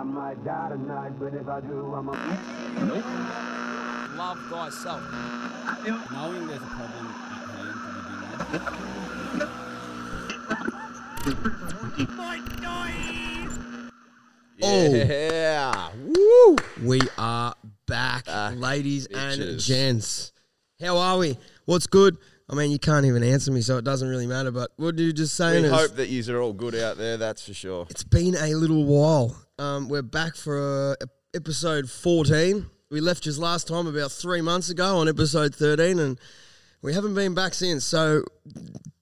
Ah, I might die tonight, but if I do, I'm a. Nope. Love thyself. Knowing there's a problem at hand to begin with. Oh. Yeah. Woo. We are back, Back, ladies and gents. How are we? What's good? I mean, you can't even answer me, so it doesn't really matter. But what are you just saying? We is, hope that you are all good out there, that's for sure. it's been a little while. Um, we're back for uh, episode 14. We left just last time about three months ago on episode 13, and we haven't been back since. So,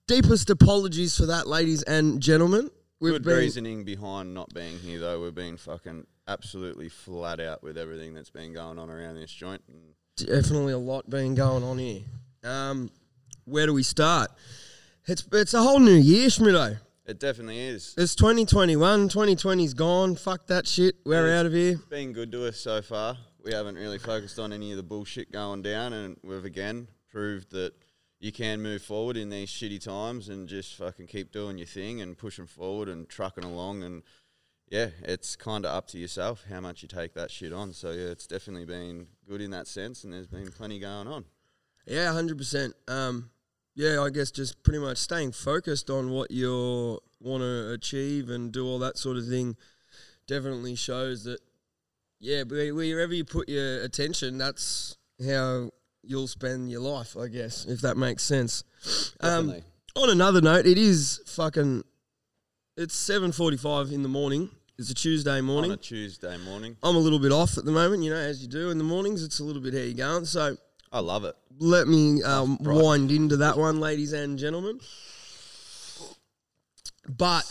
deepest apologies for that, ladies and gentlemen. We've Good been reasoning behind not being here, though. We've been fucking absolutely flat out with everything that's been going on around this joint. And definitely a lot been going on here. Um, where do we start? It's it's a whole new year, Schmidto. it definitely is. It's 2021. 2020's gone. Fuck that shit. We're out of here. been good to us so far. We haven't really focused on any of the bullshit going down, and we've again proved that you can move forward in these shitty times and just fucking keep doing your thing and pushing forward and trucking along. And yeah, it's kind of up to yourself how much you take that shit on. So yeah, it's definitely been good in that sense, and there's been plenty going on. Yeah, 100%. Um, yeah, I guess just pretty much staying focused on what you want to achieve and do all that sort of thing definitely shows that, yeah, wherever you put your attention, that's how you'll spend your life, I guess, if that makes sense. Um, Definitely. on another note, it is fucking. It's seven forty-five in the morning. It's a Tuesday morning. On a Tuesday morning, I'm a little bit off at the moment, you know, as you do in the mornings. It's a little bit how you going. So I love it. let me um, wind into that one, ladies and gentlemen. But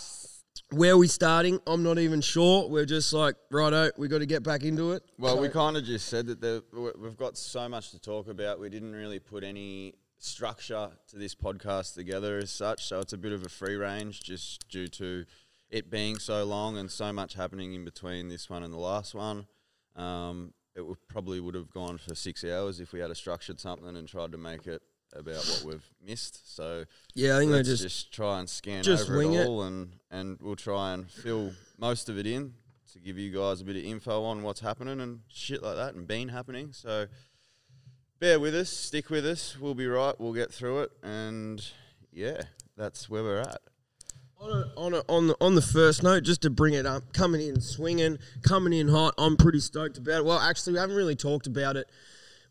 where are we starting? I'm not even sure. We're just like, righto, we got to get back into it. Well, we kind of just said that the, we- we've got so much to talk about. We didn't really put any structure to this podcast together as such, so it's a bit of a free range just due to it being so long and so much happening in between this one and the last one. Um, it would, probably would have gone for six hours if we had a structured something and tried to make it about what we've missed. So Yeah, I think let's just, just, try and scan just over it it. all, and and we'll try and fill most of it in to give you guys a bit of info on what's happening and shit like that, and been happening. So bear with us, stick with us. We'll be right. We'll get through it, and yeah, that's where we're at. On, a, on, a, on, the, on the first note, just to bring it up, coming in swinging, coming in hot. I'm pretty stoked about it. Well, actually, we haven't really talked about it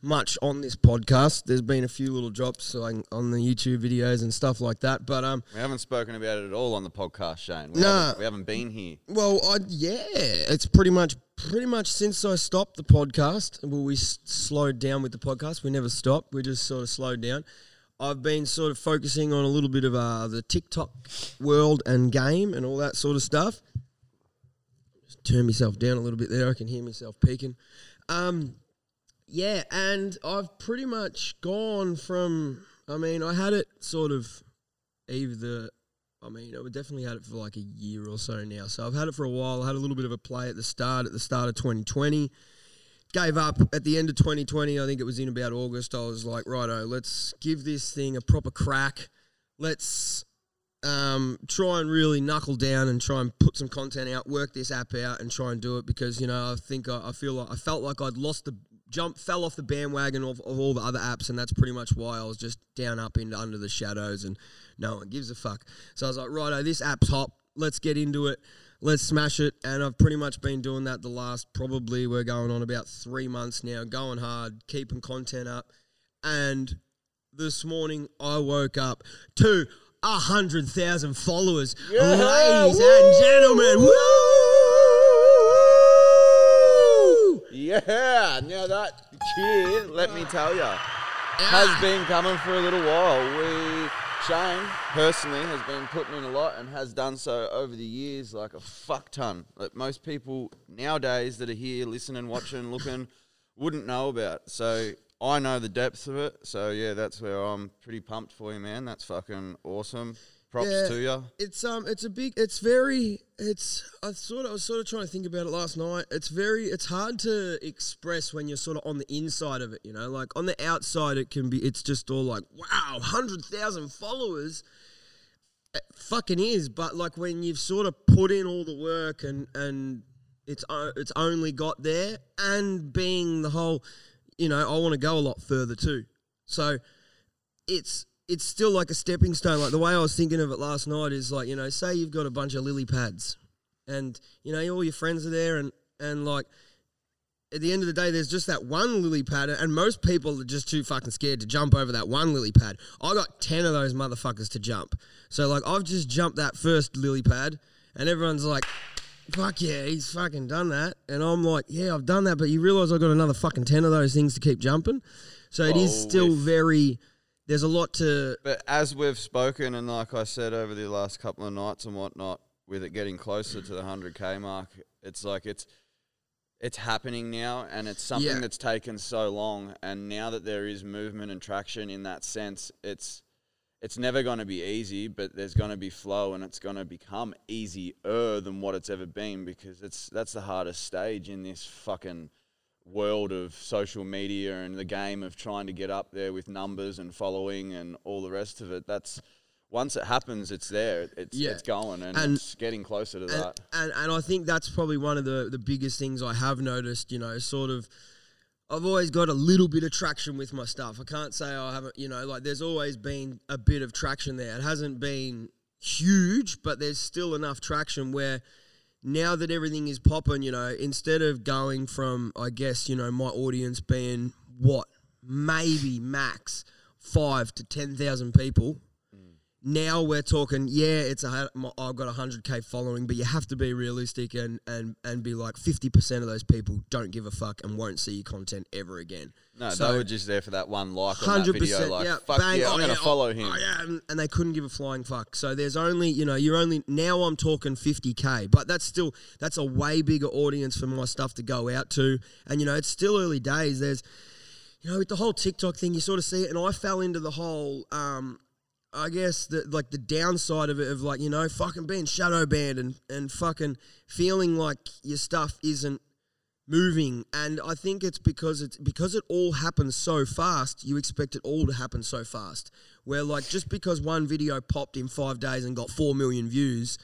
much on this podcast. There's been a few little drops like, on the YouTube videos and stuff like that. But um, We haven't spoken about it at all on the podcast, Shane. We, haven't, we haven't been here. Well, I, yeah, it's pretty much pretty much since I stopped the podcast. Well, we s- slowed down with the podcast. We never stopped. We just sort of slowed down. I've been sort of focusing on a little bit of uh, the TikTok world and game and all that sort of stuff. Just turn myself down a little bit there. I can hear myself peaking. Um, yeah, and I've pretty much gone from. I mean, I had it sort of either I mean, I definitely had it for like a year or so now. So I've had it for a while. I had a little bit of a play at the start, at the start of 2020. Gave up at the end of 2020. I think it was in about August. I was like, righto, let's give this thing a proper crack. Let's um, try and really knuckle down and try and put some content out, work this app out, and try and do it because you know I think I, I feel like I felt like I'd lost the jump, fell off the bandwagon of, of all the other apps, and that's pretty much why I was just down up into under the shadows, and no one gives a fuck. So I was like, righto, this app's hot. Let's get into it. Let's smash it. And I've pretty much been doing that the last probably we're going on about three months now, going hard, keeping content up, and this morning I woke up to a hundred thousand followers, ladies and gentlemen. Woo! Yeah, now that cheer, let me tell you, has ah. been coming for a little while. We, Shane, personally, has been putting in a lot and has done so over the years, like a fuck ton. That most people nowadays that are here listening, watching, looking, wouldn't know about. So I know the depths of it. So yeah, that's where I'm pretty pumped for you, man. That's fucking awesome. Props Yeah. to you. It's um, it's a big, it's very, it's. I sort of, I was sort of trying to think about it last night. It's very, it's hard to express when you're sort of on the inside of it. You know, like on the outside, it can be, it's just all like, wow, hundred thousand followers. It fucking is, but like when you've sort of put in all the work and and it's o- it's only got there, and being the whole, you know, I want to go a lot further too. So it's it's still like a stepping stone. Like the way I was thinking of it last night is like you know, say you've got a bunch of lily pads, and you know all your friends are there, and and like at the end of the day, there's just that one lily pad, and most people are just too fucking scared to jump over that one lily pad. I got 10 of those motherfuckers to jump. So, like, I've just jumped that first lily pad, and everyone's like, fuck yeah, he's fucking done that. And I'm like, yeah, I've done that, but you realize I've got another fucking 10 of those things to keep jumping. So, it is Oh, still with- very, there's a lot to, But as we've spoken, and like I said over the last couple of nights and whatnot, with it getting closer to the hundred k mark, it's like it's it's happening now, and it's something Yeah. that's taken so long. And now that there is movement and traction in that sense, it's it's never going to be easy, but there's going to be flow, and it's going to become easier than what it's ever been because it's that's the hardest stage in this fucking world of social media and the game of trying to get up there with numbers and following and all the rest of it. That's once it happens, it's there. It's Yeah. it's going and, And- it's getting closer to and, that. and and I think that's probably one of the the biggest things I have noticed. You know, sort of. I've always got a little bit of traction with my stuff. I can't say I haven't. You know, like there's always been a bit of traction there. It hasn't been huge, but there's still enough traction where now that everything is popping, you know, instead of going from, I guess, you know, my audience being what? Maybe max five to ten thousand people now we're talking yeah it's a i've got a 100k following but you have to be realistic and and and be like 50% of those people don't give a fuck and won't see your content ever again No, So- they were just there for that one like on that video. Like, yeah. fuck bang, yeah, I'm oh, gonna yeah, follow oh, him. oh, yeah, and, and they couldn't give a flying fuck. So there's only, you know, you're only now. I'm talking 50k, but that's still that's a way bigger audience for my stuff to go out to. And you know, it's still early days. There's, you know, with the whole TikTok thing, you sort of see it, and I fell into the whole. Um, I guess the like the downside of it of like you know fucking being shadow banned and and fucking feeling like your stuff isn't moving. And i think it's because it's because it all happens so fast you expect it all to happen so fast. Where like just because one video popped in five days and got four million views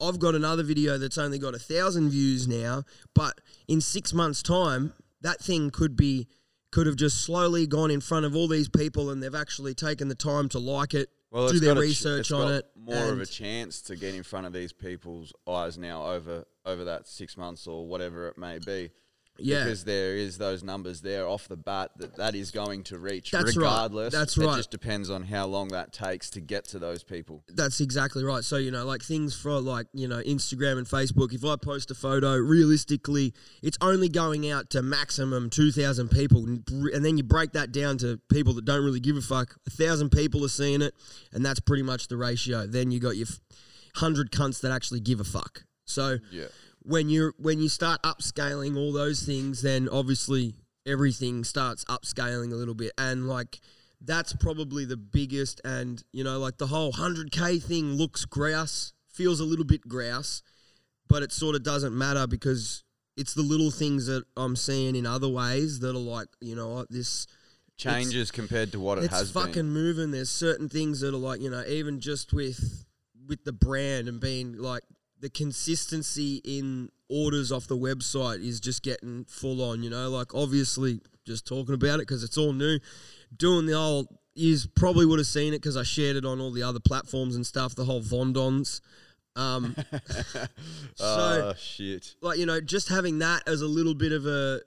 i've got another video that's only got a thousand views now but in six months time that thing could be could have just slowly gone in front of all these people and they've actually taken the time to like it Well, do their ch- research it's on it More of a chance to get in front of these people's eyes now over over that six months or whatever it may be. Yeah. Because there is those numbers there off the bat that that is going to reach That's right. regardless. That's It right. just depends on how long that takes to get to those people. That's exactly right. So, you know, like things for like, you know, Instagram and Facebook, if I post a photo, realistically, it's only going out to maximum 2,000 people. And then you break that down to people that don't really give a fuck. A thousand people are seeing it, and that's pretty much the ratio. Then you got your 100 cunts that actually give a fuck. So, Yeah. When you when you start upscaling all those things, then obviously everything starts upscaling a little bit, and like that's probably the biggest. And you know, like the whole hundred k thing looks grouse, feels a little bit grouse, but it sort of doesn't matter because it's the little things that I'm seeing in other ways that are like, you know, this Changes compared to what it has. it's has fucking moving. There's certain things that are like you know, even just with with the brand and being like the consistency in orders off the website is just getting full on. You know, like obviously just talking about it because it's all new. Doing the old, you probably would have seen it because I shared it on all the other platforms and stuff. The whole Vondons. Um, so oh shit. like you know, just having that as a little bit of a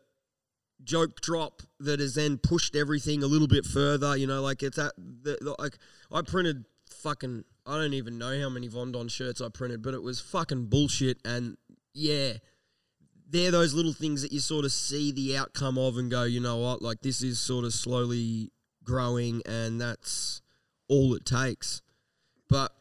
joke drop that has then pushed everything a little bit further. You know, like it's at the, the- like I printed fucking I don't even know how many Vondon shirts I printed, but it was fucking bullshit. And yeah, they're those little things that you sort of see the outcome of and go, you know what, like this is sort of slowly growing, and that's all it takes. But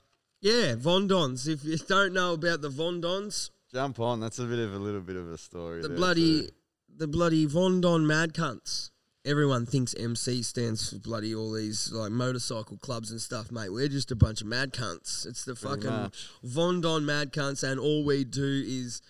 yeah, Vondons. If you don't know about the Vondons, Jump on. That's a bit of a little bit of a story. the bloody too. the bloody Vondon mad cunts. Everyone thinks MC stands for bloody all these like motorcycle clubs and stuff, mate. We're just a bunch of mad cunts. It's the Pretty fucking much. Vondon mad cunts, and all we do is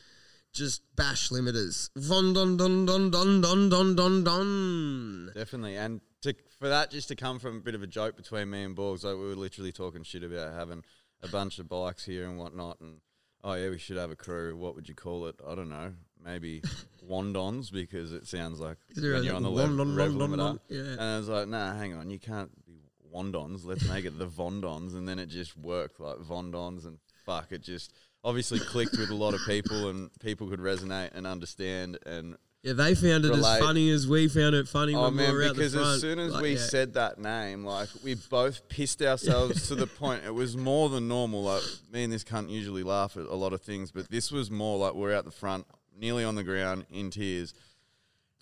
just bash limiters. Vondon don don don don don don don. Definitely, and to, for that just to come from a bit of a joke between me and Borgs, like we were literally talking shit about having a bunch of bikes here and whatnot, and oh yeah, we should have a crew. What would you call it? I don't know. Maybe Wandons because it sounds like you're on the Wandon, rev Wandon, limiter. Wandon? Yeah. And I was like, nah, hang on, you can't be Wandons. Let's make it the Vondons, and then it just worked like Vondons, and fuck, it just obviously clicked with a lot of people, and people could resonate and understand. And Yeah, they found it Relate. as funny as we found it funny oh when man, we were out because the front. as soon as Like, we yeah. said that name, like we both pissed ourselves to the point it was more than normal. Like me and this cunt usually laugh at a lot of things, but this was more like we're out the front, nearly on the ground, in tears.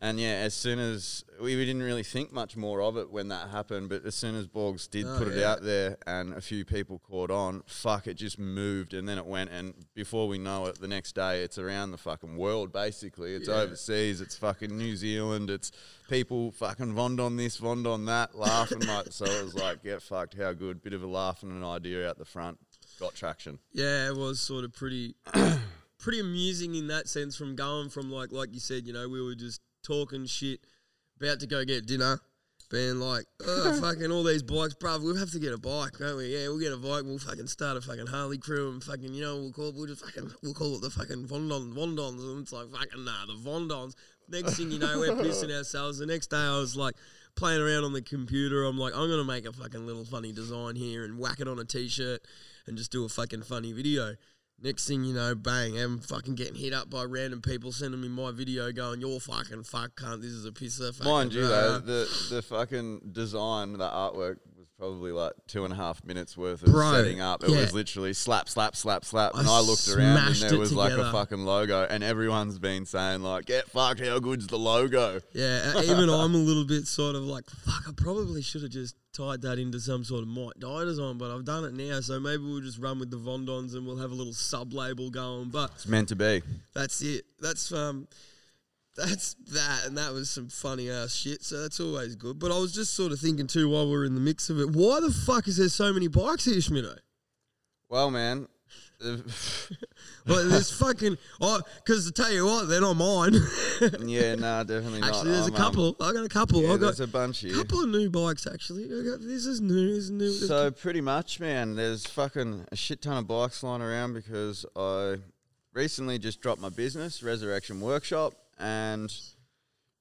And yeah, as soon as we, we didn't really think much more of it when that happened, but as soon as Borgs did Oh, put it out there and a few people caught on, fuck, it just moved and then it went. And before we know it, the next day it's around the fucking world basically. It's Yeah. overseas, it's fucking New Zealand, it's people fucking Vond on this, Vond on that, laughing like. So it was like, get fucked, how good. Bit of a laugh and an idea out the front. Got traction. Yeah, it was sort of pretty, pretty amusing in that sense. From going from like, like you said, you know, we were just talking shit, about to go get dinner, being like, oh, fucking all these bikes, bruv, we'll have to get a bike, don't we? Yeah, we'll get a bike. We'll fucking start a fucking Harley crew and fucking, you know, we'll call, we'll just fucking, we'll call it the fucking Vondon, Vondons, and it's like fucking nah, the Vondons. Next thing you know, we're pissing ourselves. The next day, I was like. Playing around on the computer, I'm like, I'm gonna make a fucking little funny design here and whack it on a t-shirt and just do a fucking funny video. Next thing you know, bang, I'm fucking getting hit up by random people sending me my video going, You're fucking fuck cunt, this is a pisser. Mind you, though, the the fucking design, the artwork probably like two and a half minutes worth of Bro, setting up. It yeah. was literally slap, slap, slap, slap, and I I looked around and there was like a fucking logo, and everyone's been saying like, "Get fucked! How good's the logo?" Yeah, even I'm a little bit sort of like, fuck, I probably should have just tied that into some sort of Mike Dye design, but I've done it now, so maybe we'll just run with the Vondons and we'll have a little sub label going. But It's meant to be. that's it. That's um, that's that, and that was some funny ass shit. So that's always good. But I was just sort of thinking too while we are in the mix of it, why the fuck is there so many bikes here, Schmitto? Well, man. Like there's fucking, oh, because to tell you what, they're not mine. yeah, nah, definitely not. actually, there's I'm, a um, couple. I got a couple. yeah, I got there's a bunch a here. couple of new bikes actually. I got, this is new. This is new. So pretty much, man. There's fucking a shit ton of bikes lying around because I recently just dropped my business, Resurrection Workshop, and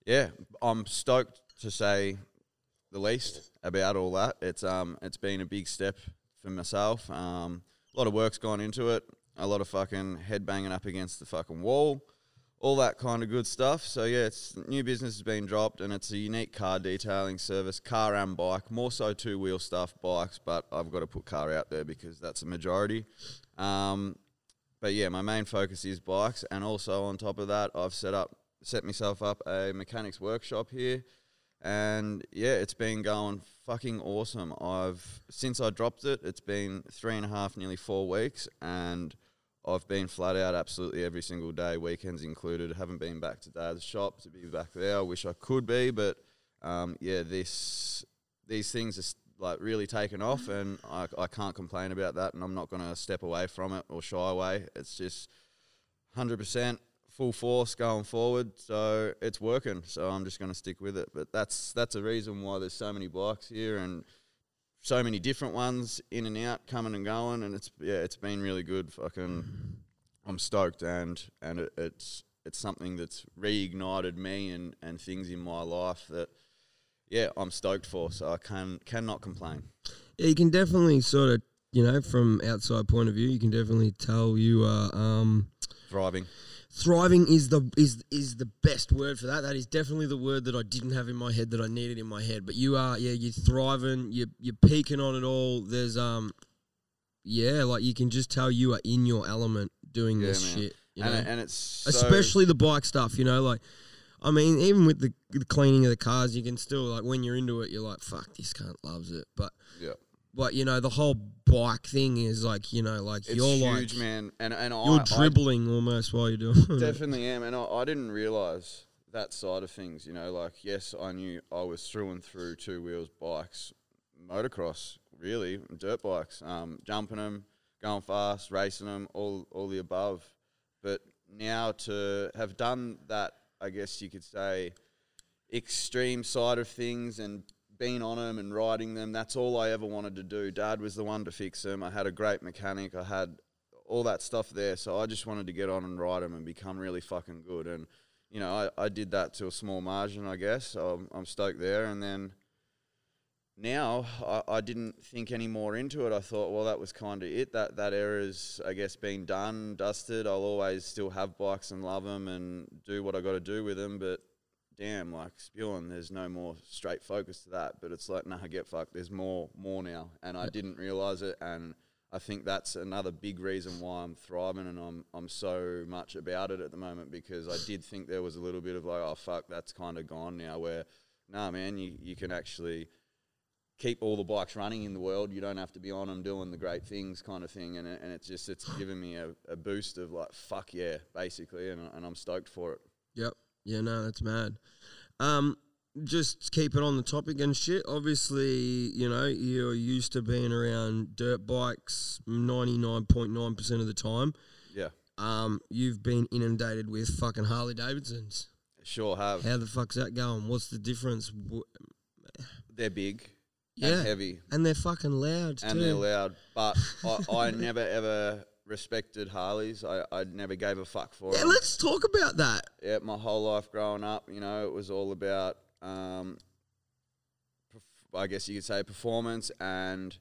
yeah, I'm stoked to say the least about all that. It's um, it's been a big step for myself. Um, a lot of work's gone into it. A lot of fucking head banging up against the fucking wall. All that kind of good stuff. So yeah, it's new business has been dropped, and it's a unique car detailing service, car and bike. More so two wheel stuff, bikes, but I've got to put car out there because that's a majority. Um, but yeah, my main focus is bikes, and also on top of that, I've set up set myself up a mechanics workshop here, and yeah, it's been going fucking awesome. I've since I dropped it, it's been three and a half, nearly four weeks, and I've been flat out absolutely every single day, weekends included. Haven't been back to dad's shop to be back there. I wish I could be, but um, yeah, this these things are like really taken off, and I, I can't complain about that. And I'm not going to step away from it or shy away. It's just hundred percent full force going forward. So it's working. So I'm just going to stick with it. But that's that's a reason why there's so many bikes here and so many different ones in and out, coming and going, and it's yeah, it's been really good. Fucking, I'm stoked, and and it, it's it's something that's reignited me and and things in my life that yeah, I'm stoked for. So I can cannot complain. Yeah, you can definitely sort of, you know, from outside point of view, you can definitely tell you are um, Thriving. Thriving is the is is the best word for that. That is definitely the word that I didn't have in my head that I needed in my head. But you are, yeah, you're thriving. You you're peaking on it all. There's um, yeah, like you can just tell you are in your element doing Yeah, this man. shit. You and, know? and it's so- especially the bike stuff. You know, like I mean, even with the, the cleaning of the cars, you can still like when you're into it, you're like, "Fuck, this cunt loves it." But yeah. But you know, the whole bike thing is like you know, like It's you're huge, like man. And and you're I, dribbling almost while you're doing I it. definitely am, and I, I didn't realize that side of things. You know, like yes, I knew I was through and through two wheels bikes, motocross, really, dirt bikes, um, jumping them, going fast, racing them, all all the above. But now to have done that, I guess you could say, extreme side of things and been on them and riding them. That's all I ever wanted to do. Dad was the one to fix them. I had a great mechanic. I had all that stuff there. So I just wanted to get on and ride them and become really fucking good. And you know, I, I did that to a small margin, I guess. So I'm, I'm stoked there. And then now I, I didn't think any more into it. I thought, well, that was kind of it. That that era's, I guess, been done, dusted. I'll always still have bikes and love them and do what I got to do with them. But damn, like spewing, there's no more straight focus to that. But it's like, nah, get fucked. There's more, more now, and I didn't realize it. And I think that's another big reason why I'm thriving and I'm I'm so much about it at the moment because I did think there was a little bit of like, oh fuck, that's kind of gone now. Where, nah, man, you you can actually keep all the bikes running in the world. You don't have to be on them doing the great things, kind of thing. And and it's just it's given me a, a boost of like fuck yeah, basically, and and I'm stoked for it. Yep. Yeah, no, that's mad. Um, just keep it on the topic and shit. Obviously, you know, you're used to being around dirt bikes 99.9% of the time. Yeah, Um, you've been inundated with fucking Harley Davidsons. sure have. How the fuck's that going? What's the difference? They're big Yeah. and heavy And they're fucking loud and too. they're loud, but I, I never ever respected Harleys. I, I never gave a fuck for it. Yeah, them. let's talk about that. yeah, my whole life growing up, you know, it was all about, um, perf- I guess you could say, performance and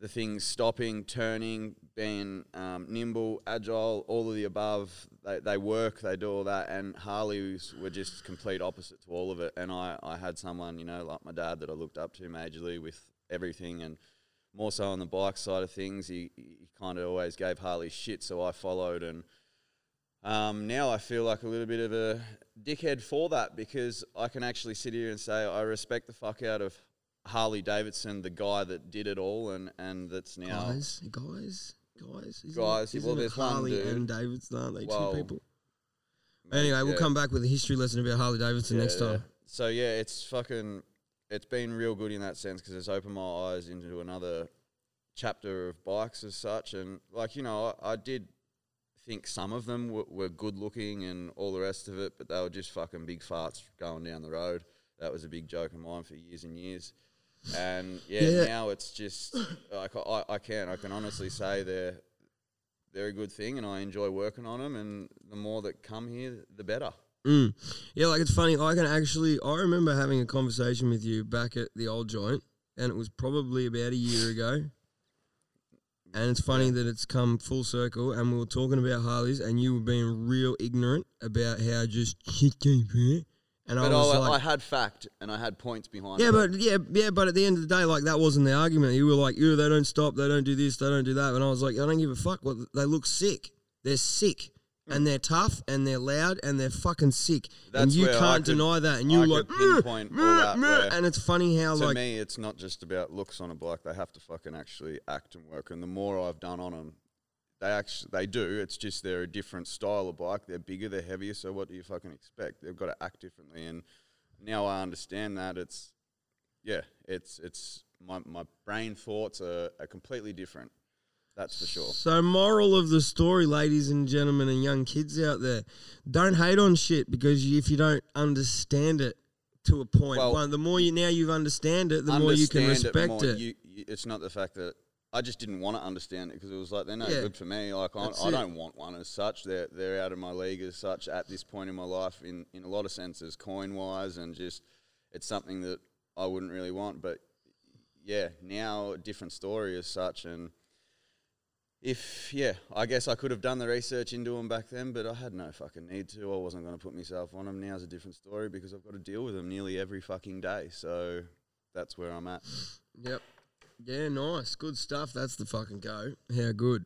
the things stopping, turning, being um, nimble, agile, all of the above. They, they work, they do all that, and Harleys were just complete opposite to all of it. And I, I had someone, you know, like my dad that I looked up to majorly with everything, and more so on the bike side of things. He, he kind of always gave Harley shit, so I followed and. Um, now I feel like a little bit of a dickhead for that because I can actually sit here and say I respect the fuck out of Harley Davidson, the guy that did it all, and and that's now Guys, guys, guys. Isn't Guys, isn't it there's Harley and Davidson, aren't they? Well, two people. Anyway, we'll come back with a history lesson about Harley Davidson Yeah, next yeah. time. So yeah, it's fucking, it's been real good in that sense because it's opened my eyes into another chapter of bikes as such, and like you know, I, I did think some of them were, were good looking and all the rest of it, but they were just fucking big farts going down the road. That was a big joke of mine for years and years. And yeah, Yeah. now it's just like I, I can I can honestly say they're they're a good thing, and I enjoy working on them. And the more that come here, the better. Mm. Yeah, like it's funny. I can actually. I remember having a conversation with you back at the old joint, and it was probably about a year ago. And it's funny that it's come full circle, and we were talking about Harleys, and you were being real ignorant about how just shit came from And I But was I, like, I had fact and I had points behind yeah, it. but yeah, yeah, but at the end of the day, like that wasn't the argument. You were like, "You, they don't stop, they don't do this, they don't do that," and I was like, "I don't give a fuck. What they look sick. They're sick, and they're tough, and they're loud, and they're fucking sick. and you where I can't could- deny that. And I you could like, "Meh, pinpoint all meh, that meh," where- and it's funny how to like me, it's not just about looks on a bike. They have to fucking actually act and work. And the more I've done on them, they actually they do. It's just they're a different style of bike. They're bigger, they're heavier. So what do you fucking expect? They've got to act differently. And now I understand that it's yeah, it's it's my my brain thoughts are, are completely different. That's for sure. So, moral of the story, ladies and gentlemen, and young kids out there, don't hate on shit because you, if you don't understand it to a point, Well, one, the more you now you've understand it, the more you can Understand respect more. it. You, you, it's not the fact that I just didn't want to understand it because it was like they're no Yeah. good for me. Like I, I don't want one as such. They're they're out of my league as such at this point in my life in in a lot of senses, coin wise, and just it's something that I wouldn't really want. But yeah, now a different story as such, and if yeah, I guess I could have done the research into them back then, but I had no fucking need to. I wasn't going to put myself on them. Now's a different story because I've got to deal with them nearly every fucking day. So that's where I'm at. Yep. Yeah, nice. Good stuff. That's the fucking go. How good.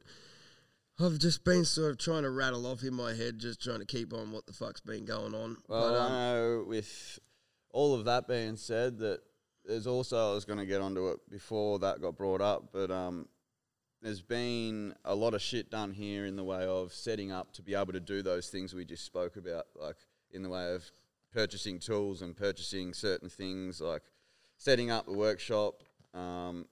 I've just been sort of trying to rattle off in my head, just trying to keep on what the fuck's been going on. Well, but, I um, know with all of that being said, that there's also I was going to get onto it before that got brought up, but um, there's been a lot of shit done here in the way of setting up to be able to do those things we just spoke about, like in the way of purchasing tools and purchasing certain things, like setting up the workshop. Um,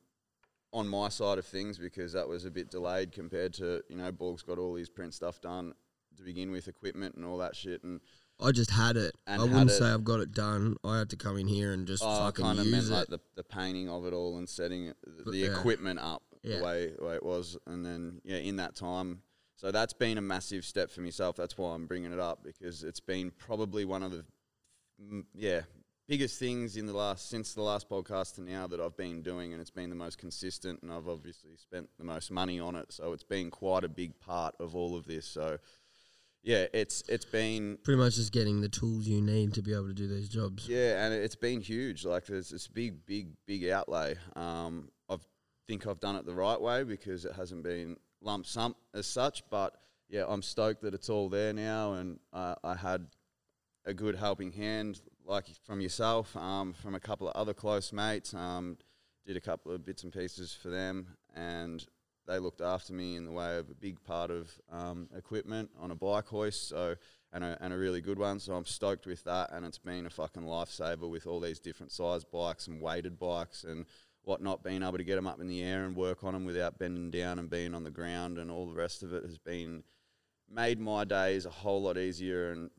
on my side of things, because that was a bit delayed compared to you know, Borg's got all his print stuff done to begin with, equipment and all that shit, and I just had it. I had wouldn't it- say I've got it done. I had to come in here and just Oh, I fucking kind of meant it. like the, the painting of it all and setting it, the But, yeah. equipment up Yeah. the way the way it was, and then yeah, in that time, so that's been a massive step for myself. That's why I'm bringing it up because it's been probably one of the yeah biggest things in the last since the last podcast to now that I've been doing, and it's been the most consistent, and I've obviously spent the most money on it. So it's been quite a big part of all of this. So yeah, it's it's been Pretty much just getting the tools you need to be able to do these jobs. yeah, and it's been huge. Like there's this big, big, big outlay. Um, think I've done it the right way because it hasn't been lump sum as such. But yeah, I'm stoked that it's all there now, and uh, I had a good helping hand, like from yourself, um, from a couple of other close mates. Um, did a couple of bits and pieces for them, and they looked after me in the way of a big part of um, equipment on a bike hoist. So and a, and a really good one. So I'm stoked with that, and it's been a fucking lifesaver with all these different size bikes and weighted bikes and whatnot. Being able to get them up in the air and work on them without bending down and being on the ground and all the rest of it has been made my days a whole lot easier and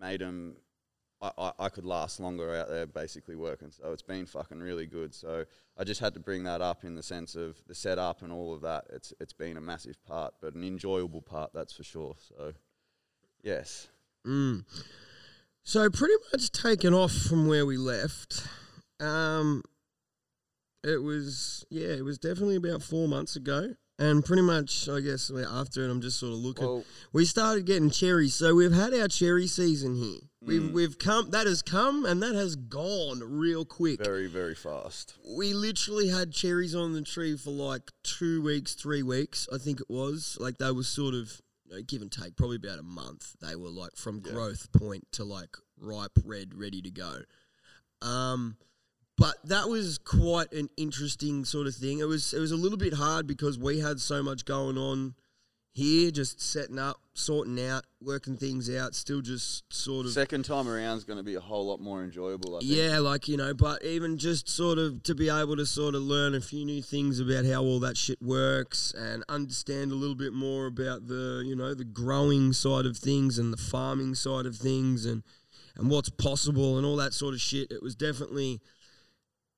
made them. I, I, I could last longer out there basically working. So it's been fucking really good. So I just had to bring that up in the sense of the setup and all of that. It's it's been a massive part, but an enjoyable part, that's for sure. So yes. Mm. So pretty much taken off from where we left. Um, it was yeah, it was definitely about four months ago, and pretty much I guess we're after it. I'm just sort of looking. Well, we started getting cherries, so we've had our cherry season here. We've Mm. we've come that has come and that has gone real quick. very, very fast. we literally had cherries on the tree for like two weeks, three weeks, I think it was. Like they were sort of, you know, give and take, probably about a month. They were like from Yeah. growth point to like ripe red, ready to go. Um, but that was quite an interesting sort of thing. It was it was a little bit hard because we had so much going on here, just setting up, sorting out, working things out, still just sort of Second time around is going to be a whole lot more enjoyable. I think. yeah, like you know, but even just sort of to be able to sort of learn a few new things about how all that shit works and understand a little bit more about the you know the growing side of things and the farming side of things and and what's possible and all that sort of shit. It was definitely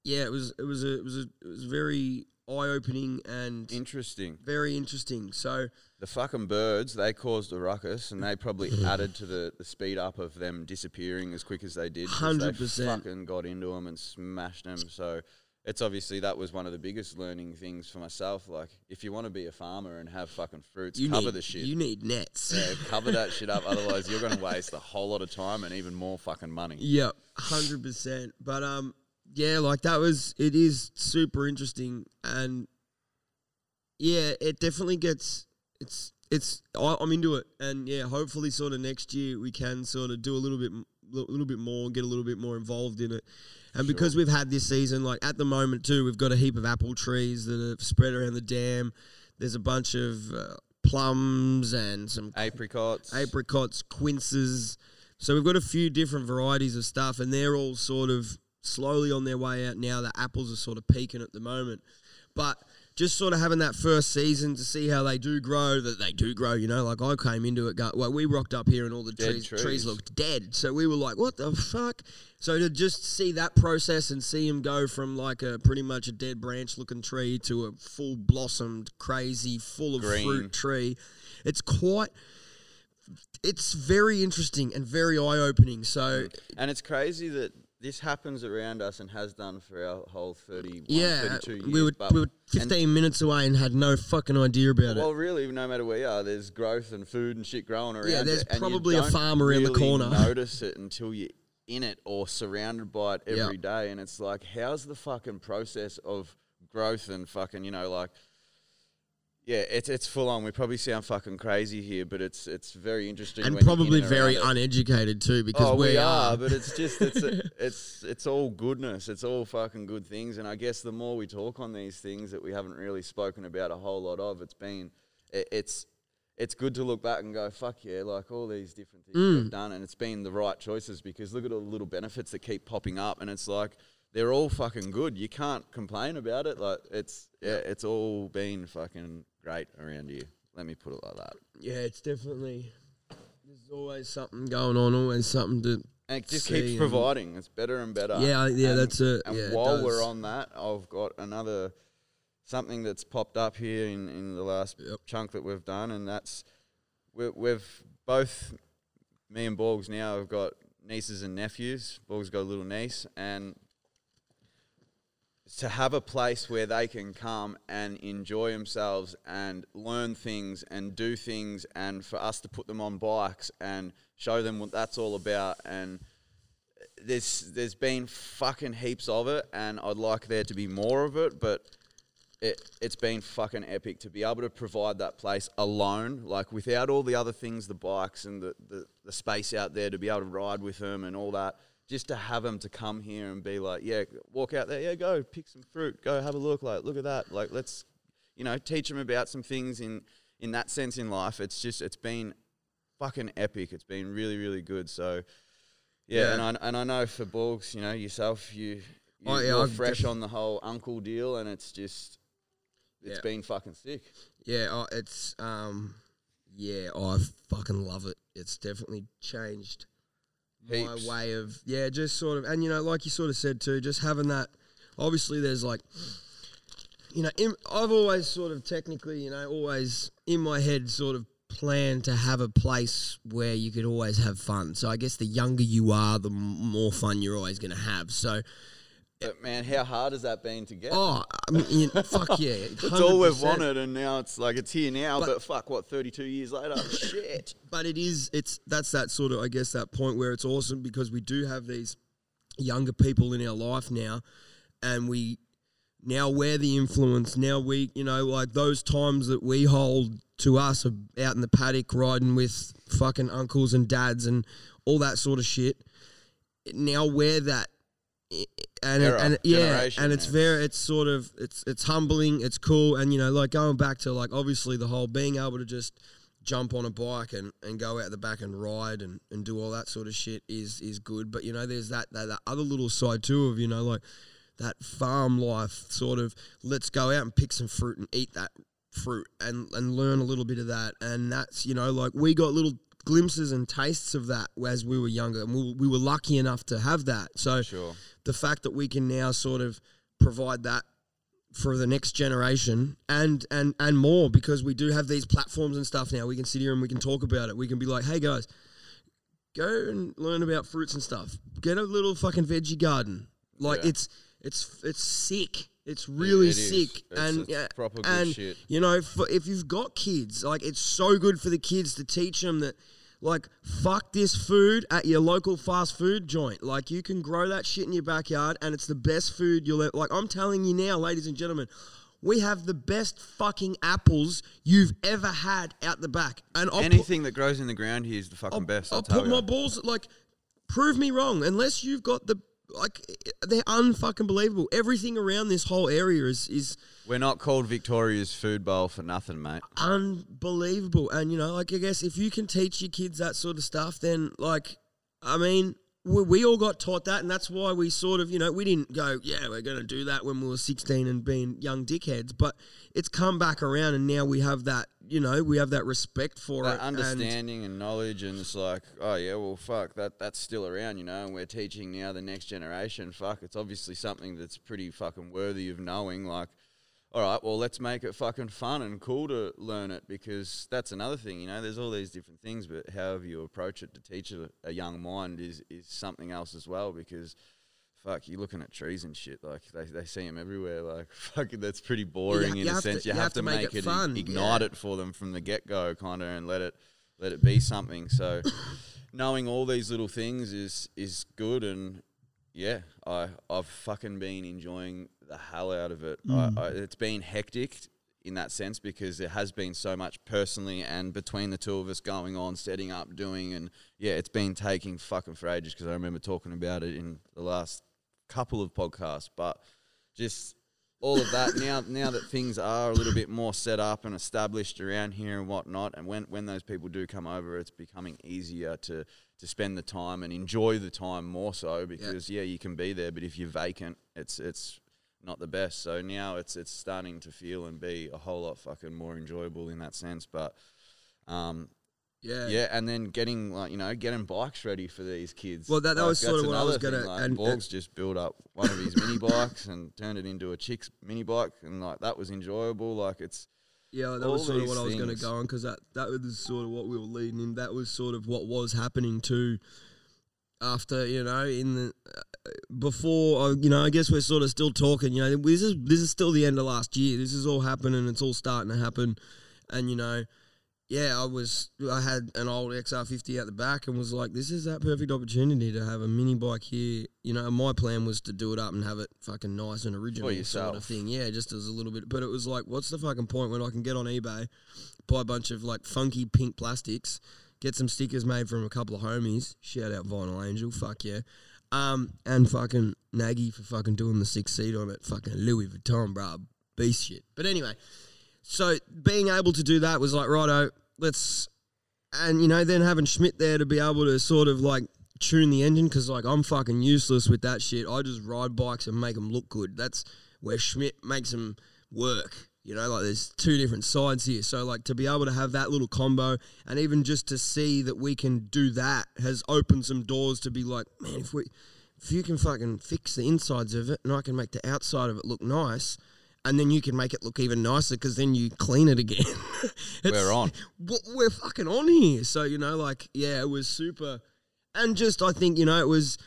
yeah, it was it was a, it was a, it was very eye opening and Interesting. very interesting. So The fucking birds, they caused a ruckus and they probably added to the, the speed up of them disappearing as quick as they did. 100%. fucking got into them and smashed them. So it's obviously that was one of the biggest learning things for myself. Like, if you want to be a farmer and have fucking fruits, you cover need the shit. you need nets. yeah, cover that shit up. Otherwise, you're going to waste a whole lot of time and even more fucking money. Yep, hundred percent. But um, yeah, like that was it is super interesting, and yeah, it definitely gets it's it's I, I'm into it, and yeah, hopefully, sort of next year we can sort of do a little bit li- little bit more, get a little bit more involved in it, and because we've had this season, like at the moment too, we've got a heap of apple trees that have spread around the dam. There's a bunch of uh, plums and some Apricots. apricots, quinces. So we've got a few different varieties of stuff, and they're all sort of slowly on their way out now. The apples are sort of peaking at the moment, but just sort of having that first season to see how they do grow. That they do grow, you know. Like I came into it, well, we rocked up here and all the trees, trees trees. looked dead. So we were like, what the fuck? So to just see that process and see him go from like a pretty much a dead branch looking tree to a full blossomed, crazy, full of Green. fruit tree, it's quite it's very interesting and very eye opening. So And it's crazy that this happens around us and has done for our whole 31, yeah, 32 years. we were we were 15 minutes away and had no fucking idea about Well, it. Well, really, no matter where you are, there's growth and food and shit growing around. Yeah, there's you probably a farm around the really corner. Notice it until you're in it or surrounded by it every day, and it's like, how's the fucking process of growth and fucking, you know, like. Yeah, it's it's full on. We probably sound fucking crazy here, but it's it's very interesting And probably very uneducated too, because Oh, we, we are. are, but it's just it's it's it's all goodness. It's all fucking good things, and I guess the more we talk on these things that we haven't really spoken about a whole lot of, it's been it, it's it's good to look back and go, fuck yeah, like all these different things Mm. we've done, and it's been the right choices because look at all the little benefits that keep popping up, and it's like they're all fucking good. You can't complain about it. Like it's yeah, it's all been fucking great around you. Let me put it like that. yeah, it's definitely. There's always something going on, always something to. And it just keeps providing. It's better and better. Yeah, yeah, And- that's it. And yeah, it while we're on that, I've got another something that's popped up here in, in the last Yep. chunk that we've done, and that's we, we've both, me and Borgs now have got nieces and nephews. Borgs got a little niece, and to have a place where they can come and enjoy themselves and learn things and do things, and for us to put them on bikes and show them what that's all about. And there's there's been fucking heaps of it, and I'd like there to be more of it, but it, it's been fucking epic to be able to provide that place alone, like without all the other things, the bikes and the, the, the space out there to be able to ride with them and all that. Just to have them to come here and be like, yeah, walk out there, yeah, go pick some fruit, go have a look, like look at that, like let's, you know, teach them about some things in in that sense in life. It's just it's been fucking epic. It's been really really good. So yeah, Yeah. and I and I know for Borgs, you know yourself, you. you Oh, yeah, you're fresh on the whole uncle deal, and it's just, it's Yeah. been fucking sick. Yeah, oh, it's um, yeah, I fucking love it. It's definitely changed Heaps. my way of yeah, just sort of, and you know, like you sort of said too, just having that. Obviously, there's like, you know, in, I've always sort of technically, you know, always in my head sort of planned to have a place where you could always have fun. So I guess the younger you are, the m- more fun you're always going to have. So But man, how hard has that been to get? oh, I mean, you fuck yeah, it's all we've 100%. wanted, and now it's like it's here now. But, But- fuck, what? Thirty-two years later, shit. but it is it's that's that sort of I guess that point where it's awesome because we do have these younger people in our life now and we now we're the influence now we you know like those times that we hold to us of out in the paddock riding with fucking uncles and dads and all that sort of shit now we're that and it, and yeah and it's man. very it's sort of it's it's humbling it's cool and you know like going back to like obviously the whole being able to just jump on a bike and, and go out the back and ride and, and do all that sort of shit is is good but you know there's that, that that other little side too of you know like that farm life sort of let's go out and pick some fruit and eat that fruit and and learn a little bit of that and that's you know like we got little glimpses and tastes of that as we were younger and we, we were lucky enough to have that. So Sure. the fact that we can now sort of provide that for the next generation and and and more because we do have these platforms and stuff now. We can sit here and we can talk about it. We can be like hey guys go and learn about fruits and stuff. Get a little fucking veggie garden. Like Yeah. it's it's it's sick. It's really it sick. It's- and yeah, proper good and shit. you know for, if you've got kids like it's so good for the kids to teach them that like fuck this food at your local fast food joint like you can grow that shit in your backyard and it's the best food you'll ever like i'm telling you now ladies and gentlemen we have the best fucking apples you've ever had out the back and I'll put- Anything that grows in the ground here is the fucking best. I'll, I'll put you. my balls like prove me wrong unless you've got the like they're unfucking believable everything around this whole area is is We're not called Victoria's food bowl for nothing, mate. unbelievable. And you know, like I guess if you can teach your kids that sort of stuff, then like, I mean, we, we all got taught that, and that's why we sort of, you know, we didn't go, yeah, we're going to do that when we were sixteen and being young dickheads. But it's come back around, and now we have that, you know, we have that respect for That it. and- understanding and knowledge, and it's like, oh yeah, well, fuck, that that's still around, you know. And we're teaching now the next generation. Fuck, it's obviously something that's pretty fucking worthy of knowing. Like, all right, well, let's make it fucking fun and cool to learn it because that's another thing, you know. There's all these different things, but however you approach it to teach a, a young mind is is something else as well because. Fuck, you're looking at trees and shit. Like they, they see them everywhere. Like fucking, that's pretty boring you in a have to- sense. you, you have, to make, it, fun, ignite yeah. it for them from the get go, kind of, and let it let it be something. So, knowing all these little things is is good, and yeah, I I've fucking been enjoying the hell out of it. I, mm. I, it's been hectic in that sense because there has been so much personally and between the two of us going on, setting up, doing, and yeah, it's been taking fucking for ages because I remember talking about it in the last couple of podcasts, but just all of that now now that things are a little bit more set up and established around here and whatnot and when when those people do come over it's becoming easier to to spend the time and enjoy the time more so because yeah, you can be there but if you're vacant it's it's not the best so now it's it's starting to feel and be a whole lot fucking more enjoyable in that sense but um yeah, yeah, and then getting like you know getting bikes ready for these kids. Well, that- that Like, was sort of what I was gonna- thing, Like, and- Borg's just built up one of his mini bikes and turned it into a chick's mini bike, and like that was enjoyable. Like it's Yeah, that All was sort of what I was going to go on because that that was sort of what we were leading in. That was sort of what was happening too. After you know, in the uh, before uh, you know, I guess we're sort of still talking. You know, this is this is still the end of last year. This is all happening. It's all starting to happen, and you know, yeah, I was I had an old XR50 out the back and was like, this is that perfect opportunity to have a mini bike here. You know, my plan was to do it up and have it fucking nice and original sort of thing. Yeah, just as a little bit. But it was like, what's the fucking point when I can get on eBay, buy a bunch of like funky pink plastics, get some stickers made from a couple of homies. Shout out Vinyl Angel, fuck yeah. Um, and fucking Nagy for fucking doing the six seat on it. Fucking Louis Vuitton, bro. Beast shit. But anyway, so being able to do that was like, righto, let's, and you know, then having Schmidt there to be able to sort of like tune the engine because like I'm fucking useless with that shit. I just ride bikes and make them look good. That's where Schmidt makes them work. You know, like there's two different sides here. So like to be able to have that little combo and even just to see that we can do that has opened some doors to be like, man, if we if you can fucking fix the insides of it and I can make the outside of it look nice, and then you can make it look even nicer because then you clean it again. We're on. We're fucking on here. So, you know, like, yeah, it was super. And just, I think, you know, it was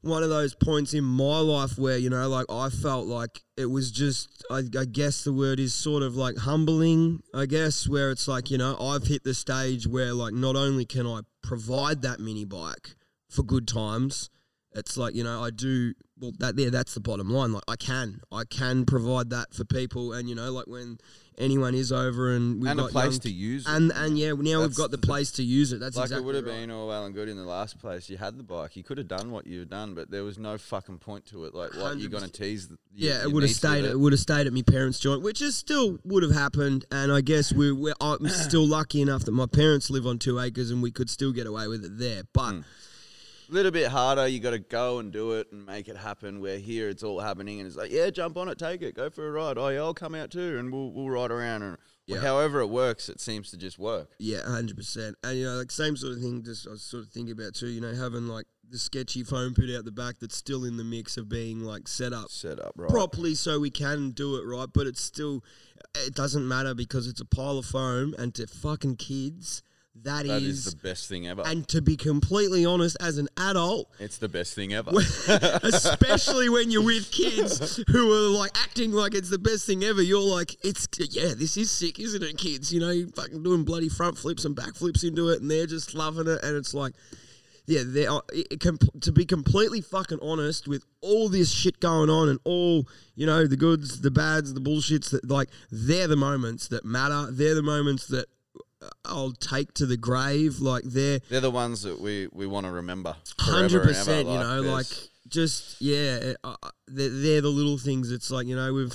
one of those points in my life where, you know, like I felt like it was just, I, I guess the word is sort of like humbling, I guess, where it's like, you know, I've hit the stage where, like, not only can I provide that mini bike for good times, it's like, you know, I do, well, that there, that's the bottom line. Like, I can, I can provide that for people. And, you know, like when anyone is over and we've and a place young- to use it. and and yeah, now we've got the place to use it. That's like exactly it would have right. been all well and good in the last place. You had the bike. You could have done what you've done, but there was no fucking point to it. Like, what you're going to tease? The, Yeah, it would have stayed. It would have stayed at my parents' joint, which is still would have happened. And I guess we we're, I'm still lucky enough that my parents live on two acres, and we could still get away with it there. But Mm. A little bit harder. You got to go and do it and make it happen. Where here it's all happening, and it's like, yeah, jump on it, take it, go for a ride. Oh yeah, I'll come out too, and we'll we'll ride around. And Yeah. however it works, it seems to just work. yeah, hundred percent. And you know, like same sort of thing. Just I was sort of thinking about too. You know, having like the sketchy foam pit out the back that's still in the mix of being like set up Set up right. properly so we can do it right, but it's still it doesn't matter because it's a pile of foam and to fucking kids That is the best thing ever. and to be completely honest as an adult it's the best thing ever. especially when you're with kids who are like acting like it's the best thing ever you're like it's yeah this is sick isn't it kids you know you fucking doing bloody front flips and back flips into it and they're just loving it and it's like yeah, they are, it, to be completely fucking honest with all this shit going on and all you know the goods, the bads, the bullshits that like they're the moments that matter. They're the moments that I'll take to the grave. Like they're They're the ones that we, we want to remember. Hundred percent. You know, like just yeah, uh, they're, they're the little things. It's like you know we've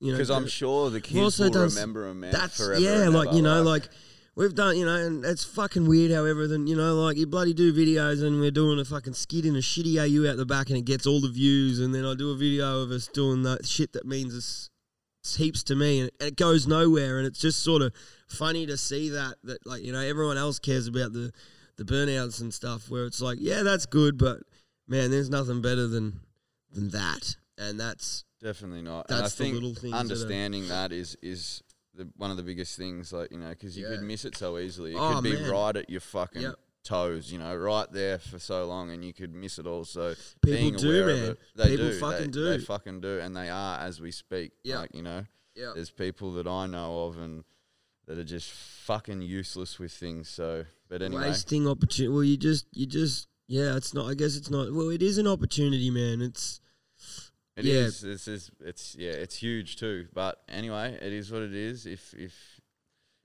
you know Because I'm sure the kids also will done remember them, man. That's forever yeah, like ever, you know, like we've done, you know, and it's fucking weird. However, then you know, like you bloody do videos, and we're doing a fucking skit in a shitty AU out the back, and it gets all the views, and then I do a video of us doing that shit that means us heaps to me, and it goes nowhere, and it's just sort of funny to see that that like you know everyone else cares about the the burnouts and stuff, where it's like yeah, that's good, but man, there's nothing better than than that, and that's Definitely not. and I That's the think little things that understanding that is is the, one of the biggest things. Like you know, because you Yeah. could miss it so easily. It Oh, could be man. right at your fucking Yep. Toes. You know, right there for so long, and you could miss it all. So People being do, aware man. of it, they People do. fucking they, do. They fucking do, and they are as we speak. Yep. Like you know, yeah. there's people that I know of and that are just fucking useless with things. So, but anyway, wasting opportunity. Well, you just, you just, yeah. It's not. I guess it's not. Well, it is an opportunity, man. It's It Yeah. is. This is. It's yeah. It's huge too. But anyway, it is what it is. If if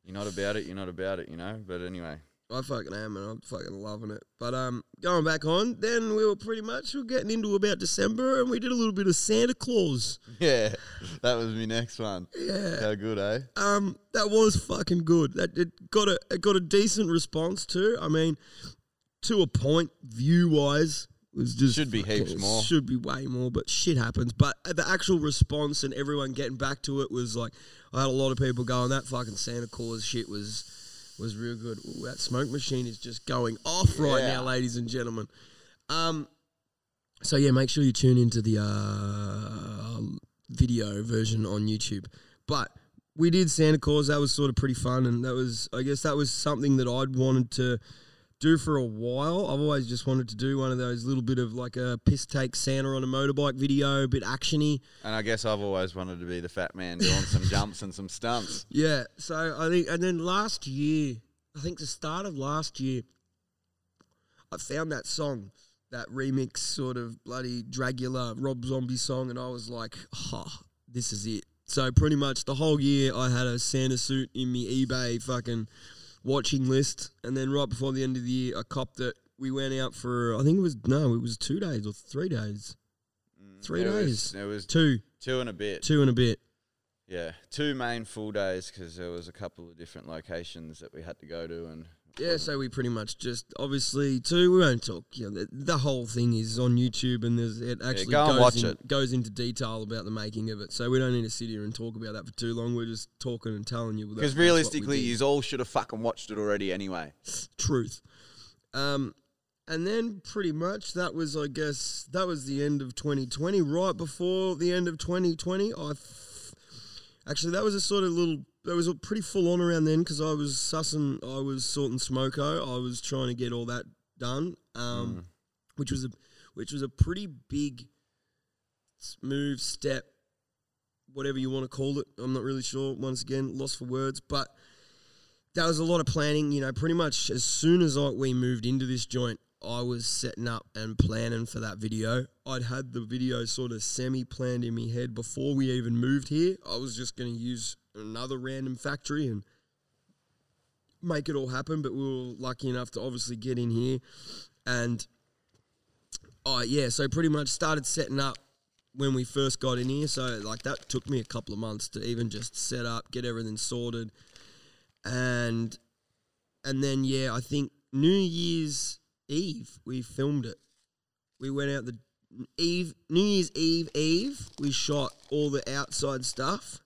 you're not about it, you're not about it. You know. But anyway, I fucking am, and I'm fucking loving it. But um, going back on, then we were pretty much we are getting into about December, and we did a little bit of Santa Claus. yeah, that was my next one. Yeah. How good, eh? Um, that was fucking good. That it got a it got a decent response too. I mean, to a point, view wise, was just Should be fucking- heaps more. Should be way more, but shit happens. But the actual response and everyone getting back to it was like, I had a lot of people going, "That fucking Santa Claus shit was was real good." Ooh, that smoke machine is just going off right Yeah. now, ladies and gentlemen. Um, so yeah, make sure you tune into the uh, video version on YouTube. But we did Santa Claus. That was sort of pretty fun, and that was, I guess, that was something that I'd wanted to do for a while. I've always just wanted to do one of those little bit of like a piss take Santa on a motorbike video, a bit actiony. And I guess I've always wanted to be the fat man doing some jumps and some stunts. Yeah. So I think, and then last year, I think the start of last year, I found that song, that remix sort of bloody Dragula Rob Zombie song, and I was like, oh, this is it. So pretty much the whole year, I had a Santa suit in me eBay fucking watching list, and then right before the end of the year, I copped it. We went out for I think it was no, it was two days or three days, mm, three It was- days, It was two, two and a bit. two and a bit. Yeah, two main full days because there was a couple of different locations that we had to go to, and Yeah, so we pretty much just obviously too. We won't talk. You know, the, the whole thing is on YouTube, and there's it actually go and goes, watch in- it. goes into detail about the making of it. So we don't need to sit here and talk about that for too long. We're just talking and telling you. because that's what we realistically, you all should have fucking watched it already anyway. truth. Um, and then pretty much that was, I guess, that was the end of 2020. Right before the end of 2020, I f- actually that was a sort of little. That was a pretty full on around then because I was sussing, I was sorting smoko, I was trying to get all that done, um, which was a which was a pretty big move step, whatever you want to call it. I'm not really sure. Once again, lost for words, but that was a lot of planning. You know, pretty much as soon as I, we moved into this joint, I was setting up and planning for that video. I'd had the video sort of semi planned in my head before we even moved here. I was just going to use another random factory and make it all happen. But we were lucky enough to obviously get in here. And oh, yeah, so pretty much started setting up when we first got in here. So, like, that took me a couple of months to even just set up, get everything sorted and and then yeah, I think New Year's Eve we filmed it. We went out the Eve New Year's Eve Eve. We shot all the outside stuff,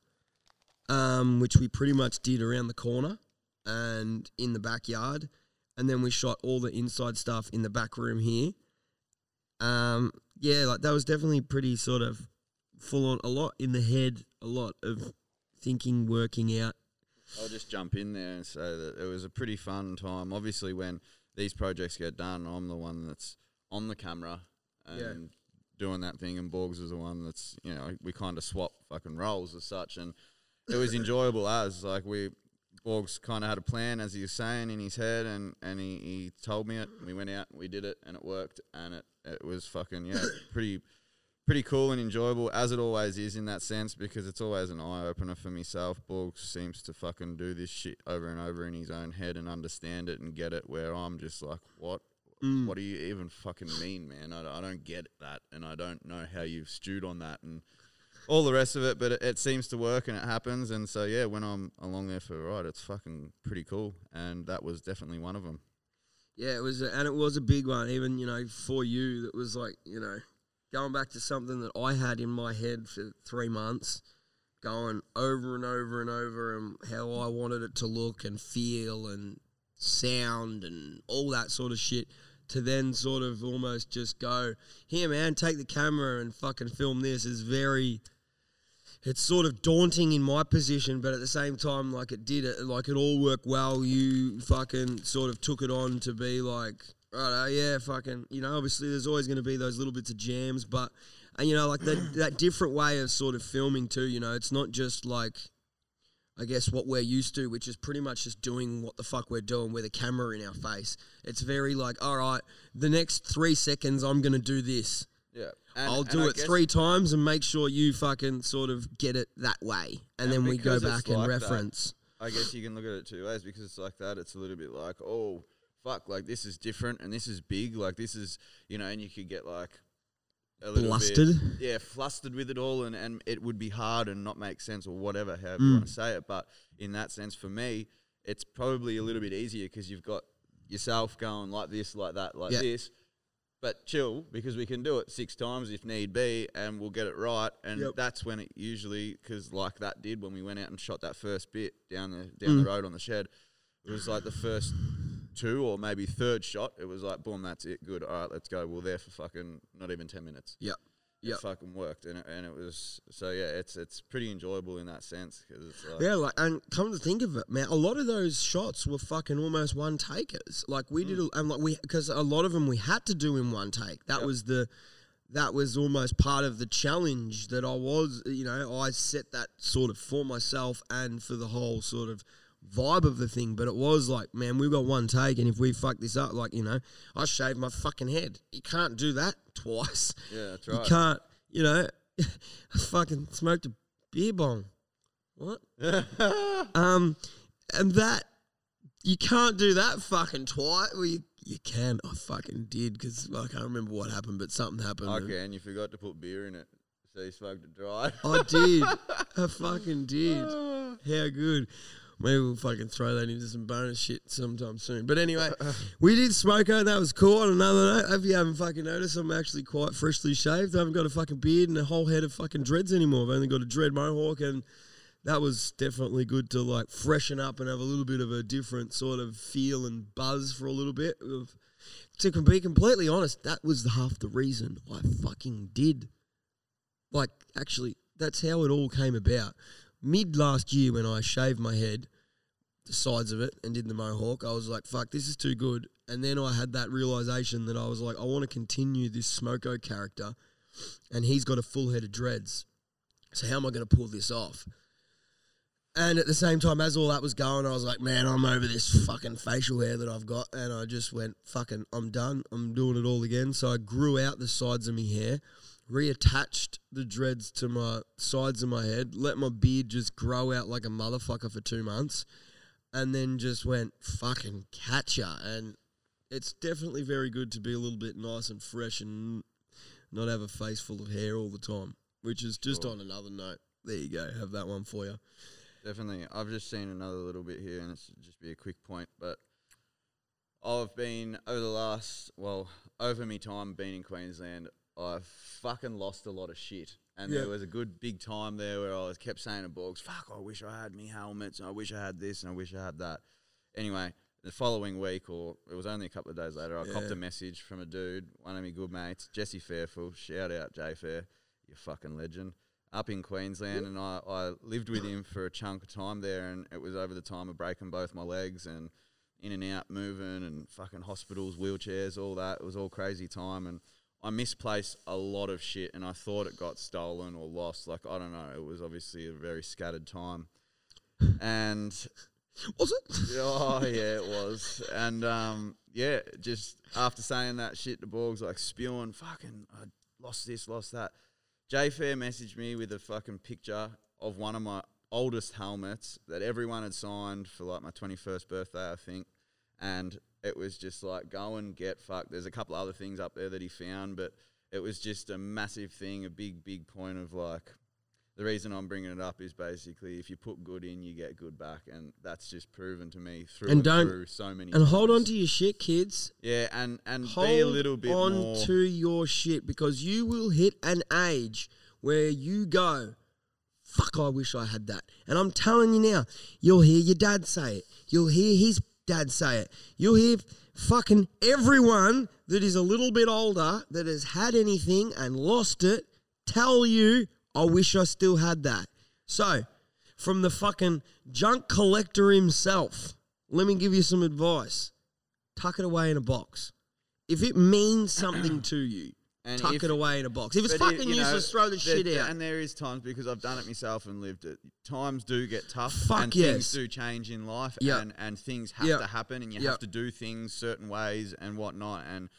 um, which we pretty much did around the corner and in the backyard, and then we shot all the inside stuff in the back room here. Um, yeah, like that was definitely pretty sort of full on. A lot in the head, a lot of thinking, working out. I'll just jump in there and say that it was a pretty fun time. Obviously, when these projects get done, I'm the one that's on the camera and Yeah. doing that thing, and Borgs is the one that's you know we kind of swap fucking roles as such, and it was enjoyable as like we. Borgs kind of had a plan, as he was saying, in his head, and, and he, he told me it. We went out, we did it, and it worked, and it, it was fucking yeah, pretty pretty cool and enjoyable as it always is in that sense because it's always an eye opener for myself. Borg seems to fucking do this shit over and over in his own head and understand it and get it. Where I'm just like, what? Mm. What do you even fucking mean, man? I, I don't get that, and I don't know how you've stewed on that and all the rest of it. But it, it seems to work and it happens. And so yeah, when I'm along there for a ride, it's fucking pretty cool. And that was definitely one of them. Yeah, it was, a, and it was a big one. Even you know, for you, that was like you know, going back to something that I had in my head for three months, going over and over and over, and how I wanted it to look and feel and sound and all that sort of shit. To then sort of almost just go, here, man, take the camera and fucking film this is very it's sort of daunting in my position, but at the same time, like it did it, like it all worked well. You fucking sort of took it on to be like, right, yeah, fucking, you know. Obviously, there's always going to be those little bits of jams, but and you know, like that that different way of sort of filming too. You know, it's not just like. I guess what we're used to, which is pretty much just doing what the fuck we're doing with a camera in our face. It's very like, all right, the next three seconds, I'm gonna do this. Yeah, I'll do it three times and make sure you fucking sort of get it that way, and, And then we go because it's back and like that, reference. I guess you can look at it two ways because it's like that. It's a little bit like, oh, fuck, like this is different and this is big. Like this is, you know, and you could get like a little Blustered? bit, yeah, flustered with it all, and, and it would be hard and not make sense or whatever, however Mm. you want to say it. But in that sense, for me, it's probably a little bit easier because you've got yourself going like this, like that, like Yeah. this. But chill because we can do it six times if need be, and we'll get it right. And Yep. that's when it usually, because like that did when we went out and shot that first bit down the down Mm. the road on the shed. It was like the first two or maybe third shot. It was like boom, that's it, good. All right, let's go. We're there for fucking not even ten minutes. Yep. Yep. it fucking worked, and it, and it was so yeah. It's it's pretty enjoyable in that sense because it's like, Yeah, like, and come to think of it, man, a lot of those shots were fucking almost one takers. Like we Mm. did, a- and like we, because a lot of them we had to do in one take. That Yep. was the, that was almost part of the challenge that I was. You know, I set that sort of for myself and for the whole sort of vibe of the thing. But it was like, man, we've got one take, and if we fuck this up, like you know, I shaved my fucking head. You can't do that twice. yeah, that's right. You can't, you know, I fucking smoked a beer bong. What? um, and that you can't do that fucking twice. Well, you you can. I fucking did because I can't remember what happened, but something happened. Okay, and you forgot to put beer in it, so you smoked it dry. I did. I fucking did. How good. Maybe we'll fucking throw that into some bonus shit sometime soon. But anyway, we did smoke and that was cool. On another note, if you haven't fucking noticed, I'm actually quite freshly shaved. I haven't got a fucking beard and a whole head of fucking dreads anymore. I've only got a dread mohawk and that was definitely good to like freshen up and have a little bit of a different sort of feel and buzz for a little bit. To be completely honest, that was half the reason I fucking did like actually that's how it all came about mid last year when i shaved my head the sides of it and did the mohawk i was like fuck this is too good. And then i had that realization that i was like i want to continue this smoko character and he's got a full head of dreads. So how am i going to pull this off? And at the same time as all that was going i was like man i'm over this fucking facial hair that i've got and i just went fucking i'm done. I'm doing it all again. So i grew out the sides of my hair reattached the dreads to my sides of my head, let my beard just grow out like a motherfucker for two months, and then just went fucking catcher. And it's definitely very good to be a little bit nice and fresh and not have a face full of hair all the time, which is just on another note. There you go, have that one for you. Definitely. I've just seen another little bit here, and it's just be a quick point, but I've been over the last, well, over me time being in Queensland, I've fucking lost a lot of shit. And Yeah. there was a good big time there where I was kept saying to Borgs, fuck, I wish I had me helmets, and I wish I had this, and I wish I had that. Anyway, the following week, or it was only a couple of days later, I copped a message from a dude, one of my good mates, Jesse Fairfield. Shout out, Jay Fair, you fucking legend up in Queensland, and I, I lived with him for a chunk of time there, and it was over the time of breaking both my legs and in and out moving and fucking hospitals, wheelchairs, all that. It was all crazy time, and I misplaced a lot of shit, and I thought it got stolen or lost. Like I don't know, it was obviously a very scattered time, and Was it? oh yeah, it was. And um, yeah, just after saying that shit to Borgs, like spewing, fucking, I lost this, lost that. Jay Fair messaged me with a fucking picture of one of my oldest helmets that everyone had signed for like my 21st birthday, I think. And it was just like, go and get fucked. There's a couple other things up there that he found, but it was just a massive thing, a big, big point of like, the reason I'm bringing it up is basically if you put good in, you get good back, and that's just proven to me through And and, don't- through so many. And hold on to your shit, kids. yeah, and and hold be a little bit on more. to your shit because you will hit an age where you go, fuck, I wish I had that. And I'm telling you now, you'll hear your dad say it. You'll hear his dad say it. You'll hear fucking everyone that is a little bit older that has had anything and lost it tell you, I wish I still had that. So, from the fucking junk collector himself, let me give you some advice. Tuck it away in a box. If it means something to you, And tuck if- it away in a box. If it's but it- fucking know, useless, throw the there- shit out. And there is times because I've done it myself and lived it. Times do get tough, Fuck and yes. things do change in life, Yep. and and things have Yep. to happen, and you Yep. have to do things certain ways and whatnot. And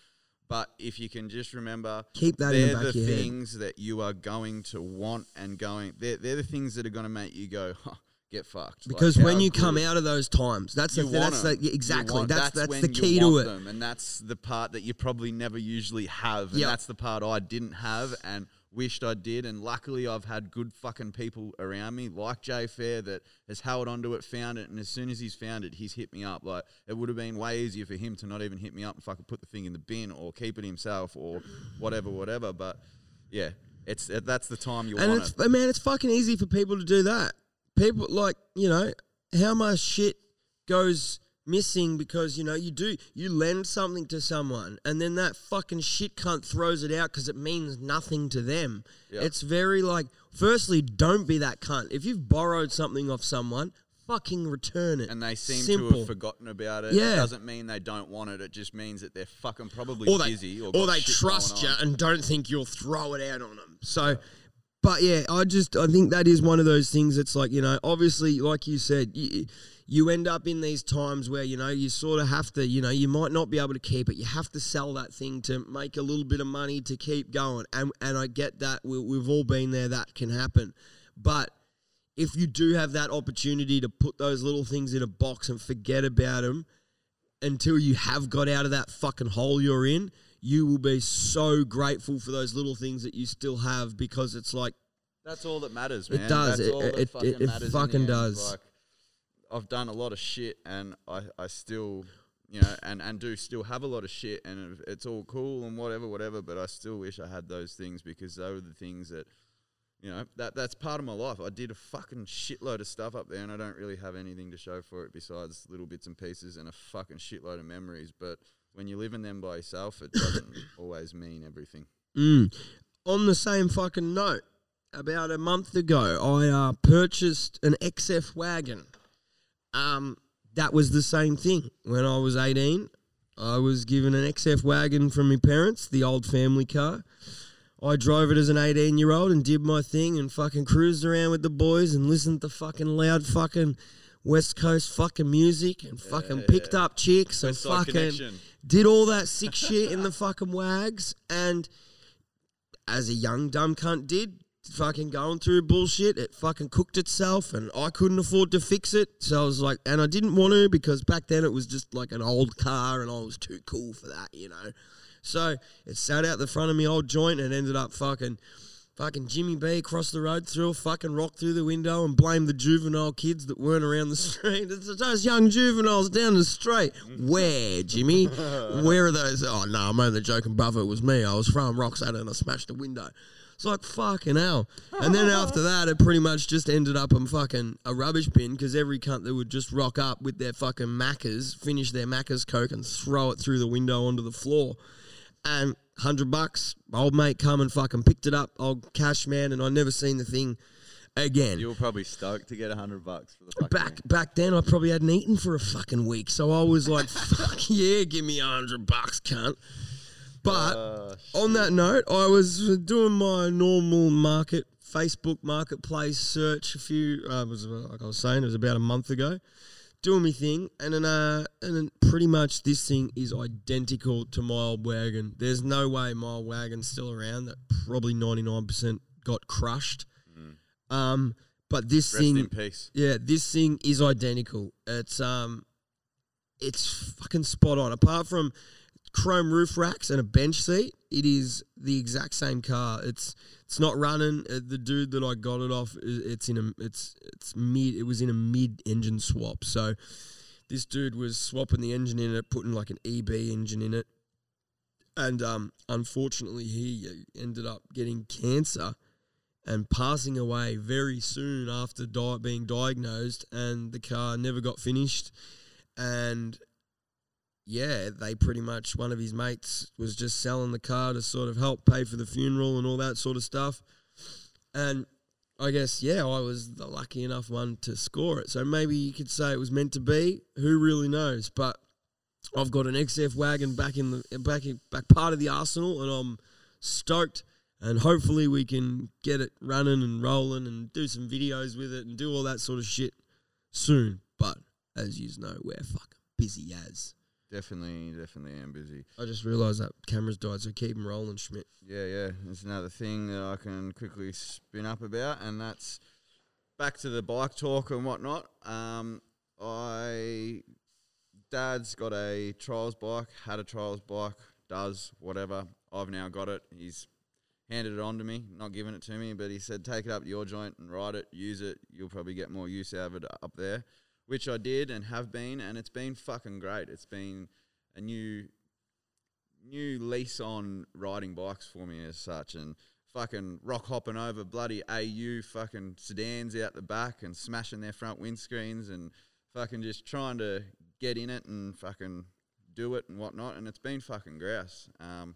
but if you can just remember, Keep that in the they're back the of your head. things that you are going to want and going. They're they're the things that are going to make you go. Huh, Get fucked Like, Because when how you come out of those times, that's the, that's the, exactly that's that's, when the key to it. them, and that's the part that you probably never usually have, and Yep. that's the part I didn't have and wished I did. And luckily, I've had good fucking people around me, like Jay Fair, that has held onto it, found it, and as soon as he's found it, he's hit me up. Like it would have been way easier for him to not even hit me up I could put the thing in the bin or keep it himself or whatever, whatever. But yeah, it's that's the time you And want it's it. man, it's fucking easy for people to do that. People like you know how much shit goes missing because you know you do you lend something to someone and then that fucking shit cunt throws it out because it means nothing to them. Yeah. It's very like, firstly, don't be that cunt. If you've borrowed something off someone, fucking return it. And they seem to have forgotten about it. Yeah. It doesn't mean they don't want it. It just means that they're fucking probably or they, busy or, or they trust you and don't think you'll throw it out on them. So, but yeah, I just I think that is one of those things. that's like you know, obviously, like you said, you, you end up in these times where you know you sort of have to, you know, you might not be able to keep it. You have to sell that thing to make a little bit of money to keep going. And and I get that we, we've all been there. That can happen, but if you do have that opportunity to put those little things in a box and forget about them until you have got out of that fucking hole you're in, you will be so grateful for those little things that you still have because it's like, That's all that matters, It does. That's It- all that it- it- fucking it matters. in fucking does. Like, I've done a lot of shit, and I, I still, you know, and, and do still have a lot of shit, and it's all cool and whatever, whatever. But I still wish I had those things because those are the things that, you know, that that's part of my life. I did a fucking shitload of stuff up there, and I don't really have anything to show for it besides little bits and pieces and a fucking shitload of memories. But when you live in them by yourself, it doesn't always mean everything. mm. on the same fucking note. About a month ago, I uh, purchased an XF wagon. Um, that was the same thing. When I was 18, I was given an XF wagon from my parents, the old family car. I drove it as an 18 year old and did my thing and fucking cruised around with the boys and listened to fucking loud fucking West Coast fucking music and fucking picked up chicks and fucking Connection. did all that sick shit in the fucking wags. And as a young dumb cunt did fucking going through bullshit it fucking cooked itself and I couldn't afford to fix it. So I was like and I didn't want to because back then it was just like an old car and I was too cool for that you know? So it sat out the front of me old joint and ended up fucking fucking Jimmy B across the road threw a fucking rock through the window and blamed the juvenile kids that weren't around the street. It's those young juveniles down the street. Where, Jimmy? Where are those? Oh no, I'm only joking, brother. It was me. I was throwing rocks at it and I smashed the window. It's like fucking hell. And then after that, it pretty much just ended up in fucking a rubbish bin because every cunt that would just rock up with their fucking Maccas, finish their Maccas Coke and throw it through the window onto the floor and hundred bucks. Old mate come and fucking picked it up, old cash man, and I never seen the thing again. You were probably stoked to get a hundred bucks for the back back then, I probably hadn't eaten for a fucking week, so I was like, "Fuck yeah, give me a hundred bucks, cunt." But Uh, on that note, I was doing my normal market Facebook marketplace search a few. Uh, was like I was saying, it was about a month ago. Doing my thing, and then uh, and then pretty much this thing is identical to my old wagon. There's no way my old wagon's still around. That probably 99% got crushed. Um, but this Rest thing, in peace. yeah, this thing is identical. It's um, it's fucking spot on. Apart from chrome roof racks and a bench seat, it is the exact same car. It's it's not running. Uh, The dude that I got it off, it's in a it's it's mid. It was in a mid engine swap. So this dude was swapping the engine in it, putting like an EB engine in it, and um, unfortunately he uh, ended up getting cancer and passing away very soon after di- being diagnosed, and the car never got finished. And yeah, they pretty much one of his mates was just selling the car to sort of help pay for the funeral and all that sort of stuff. And I guess yeah, I was the lucky enough one to score it. So maybe you could say it was meant to be. Who really knows? But I've got an XF wagon back in the back in, back part of the arsenal, and I'm stoked. And hopefully we can get it running and rolling and do some videos with it and do all that sort of shit soon. But as you know, we're fucking busy as. Definitely, definitely am busy. I just realised that camera's died, so keep 'em rolling, Schmidt. Yeah, yeah. There's another thing that I can quickly spin up about, and that's back to the bike talk and whatnot. Um, I dad's got a trials bike, had a trials bike, does whatever. I've now got it. He's handed it on to me, not given it to me, but he said take it up to your joint and ride it, use it. You'll probably get more use out of it up there, which I did and have been, and it's been fucking great. It's been a new new lease on riding bikes for me as such and fucking rock hopping over bloody AU fucking sedans out the back and smashing their front windscreens and fucking just trying to get in it and fucking do it and whatnot. And it's been fucking grouse. Um,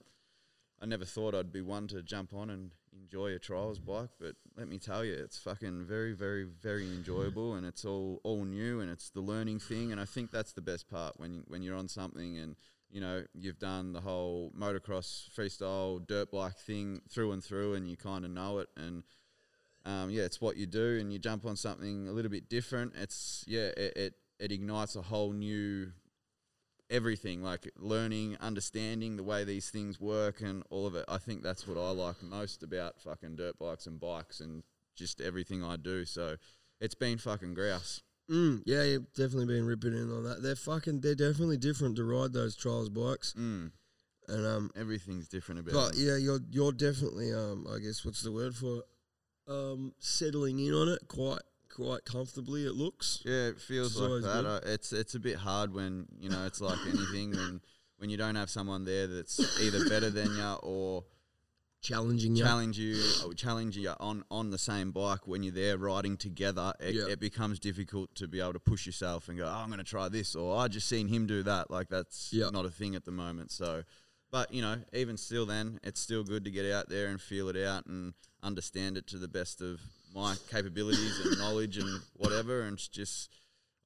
I never thought I'd be one to jump on and enjoy a trials bike, but let me tell you, it's fucking very, very, very enjoyable, and it's all all new, and it's the learning thing, and I think that's the best part when when you're on something and you know you've done the whole motocross freestyle dirt bike thing through and through, and you kind of know it, and um, yeah, it's what you do, and you jump on something a little bit different. It's yeah, it, it, it ignites a whole new everything, like learning, understanding the way these things work, and all of it. I think that's what I like most about fucking dirt bikes and bikes, and just everything I do. So it's been fucking grouse. Mm, yeah, you've definitely been ripping in on that. They're fucking. They're definitely different to ride those trials bikes, Mm, and um, everything's different about but it. yeah, you're you're definitely um, I guess what's the word for it? Um, settling in on it quite quite comfortably. It looks. Yeah, it feels It's like that. Uh, it's it's a bit hard when you know it's like anything when when you don't have someone there that's either better than you or Challenging you. challenge you or challenge you on on the same bike when you're there riding together. It, Yeah. it becomes difficult to be able to push yourself and go, oh, I'm going to try this, or I just seen him do that. Like that's Yeah. not a thing at the moment. So, but you know, even still, then it's still good to get out there and feel it out and understand it to the best of my capabilities and knowledge and whatever. And it's just,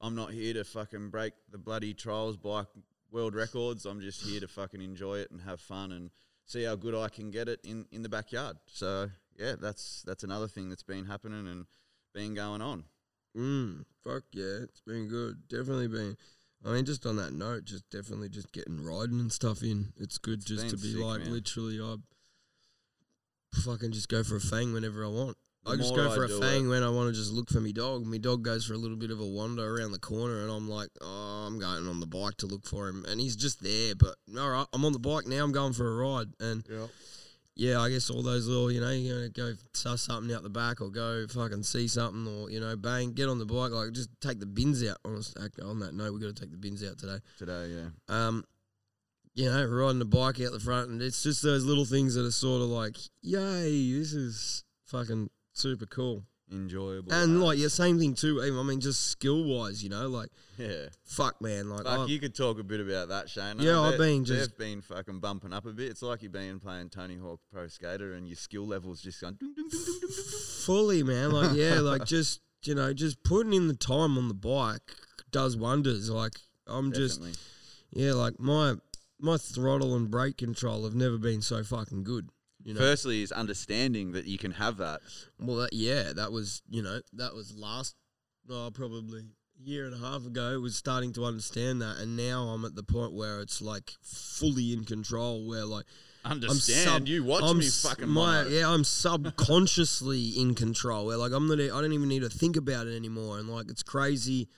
I'm not here to fucking break the bloody trials bike world records. I'm just here to fucking enjoy it and have fun and see how good I can get it in, in the backyard. So yeah, that's that's another thing that's been happening and been going on. Mm, fuck yeah, it's been good. Definitely been. I mean, just on that note, just definitely just getting riding and stuff in. It's good just to be sick, like man. literally, I fucking just go for a fang whenever I want. I just go for a fang it- when I want to just look for me dog. My dog goes for a little bit of a wander around the corner, and I'm like, oh, I'm going on the bike to look for him, and he's just there. But all right, I'm on the bike now. I'm going for a ride, and Yeah. yeah, I guess all those little, you know, you're gonna go suss something out the back or go fucking see something or you know, bang, get on the bike, like just take the bins out. On, on that note, we got to take the bins out today. Today, yeah. Um, you know, riding the bike out the front, and it's just those little things that are sort of like, yay, this is fucking super cool. Enjoyable. And like, yeah, same thing too. I mean, just skill wise, you know, like yeah. fuck, man, like, Fuck, you could talk a bit about that, Shane. Yeah, I've been just- been fucking bumping up a bit. It's like you've been playing Tony Hawk Pro Skater and your skill level's just going ding, ding, ding. fully, man. Like, yeah, like just you know, just putting in the time on the bike does wonders. Like, I'm just yeah, like my my throttle and brake control have never been so fucking good. You know, Firstly, is understanding that you can have that. well, that, yeah, that was you know that was last, oh, probably a year and a half ago. Was starting to understand that, and now I'm at the point where it's like fully in control. Where like Understand? sub- you watch I'm me s- fucking my mono. yeah, I'm subconsciously in control. Where like I'm not, I don't even need to think about it anymore. And like it's crazy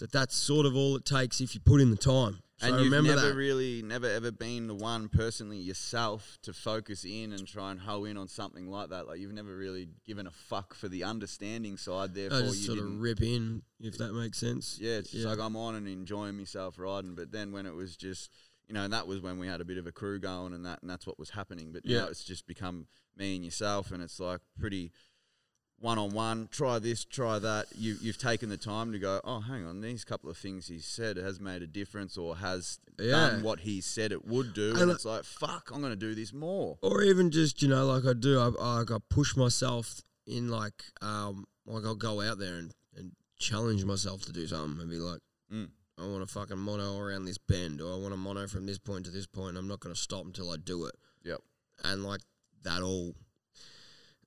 that that's sort of all it takes if you put in the time. So and you've never that. really, never ever been the one personally yourself to focus in and try and hoe in on something like that. Like you've never really given a fuck for the understanding side. Therefore, I just you sort of rip in, if that makes sense. yeah, it's just yeah. like I'm on and enjoying myself riding. But then when it was just, you know, and that was when we had a bit of a crew going and that, and that's what was happening. But Yeah. now it's just become me and yourself, and it's like pretty one on one. Try this, try that. You you've taken the time to go. Oh, hang on, these couple of things he said has made a difference, or has Yeah. done what he said it would do. And And it's like, fuck, I'm going to do this more. or even just you know like I do I, I I push myself in like um like I'll go out there and, and challenge myself to do something and be like Mm. I want to fucking mono around this bend or I want to mono from this point to this point I'm not going to stop until I do it Yep. and like that all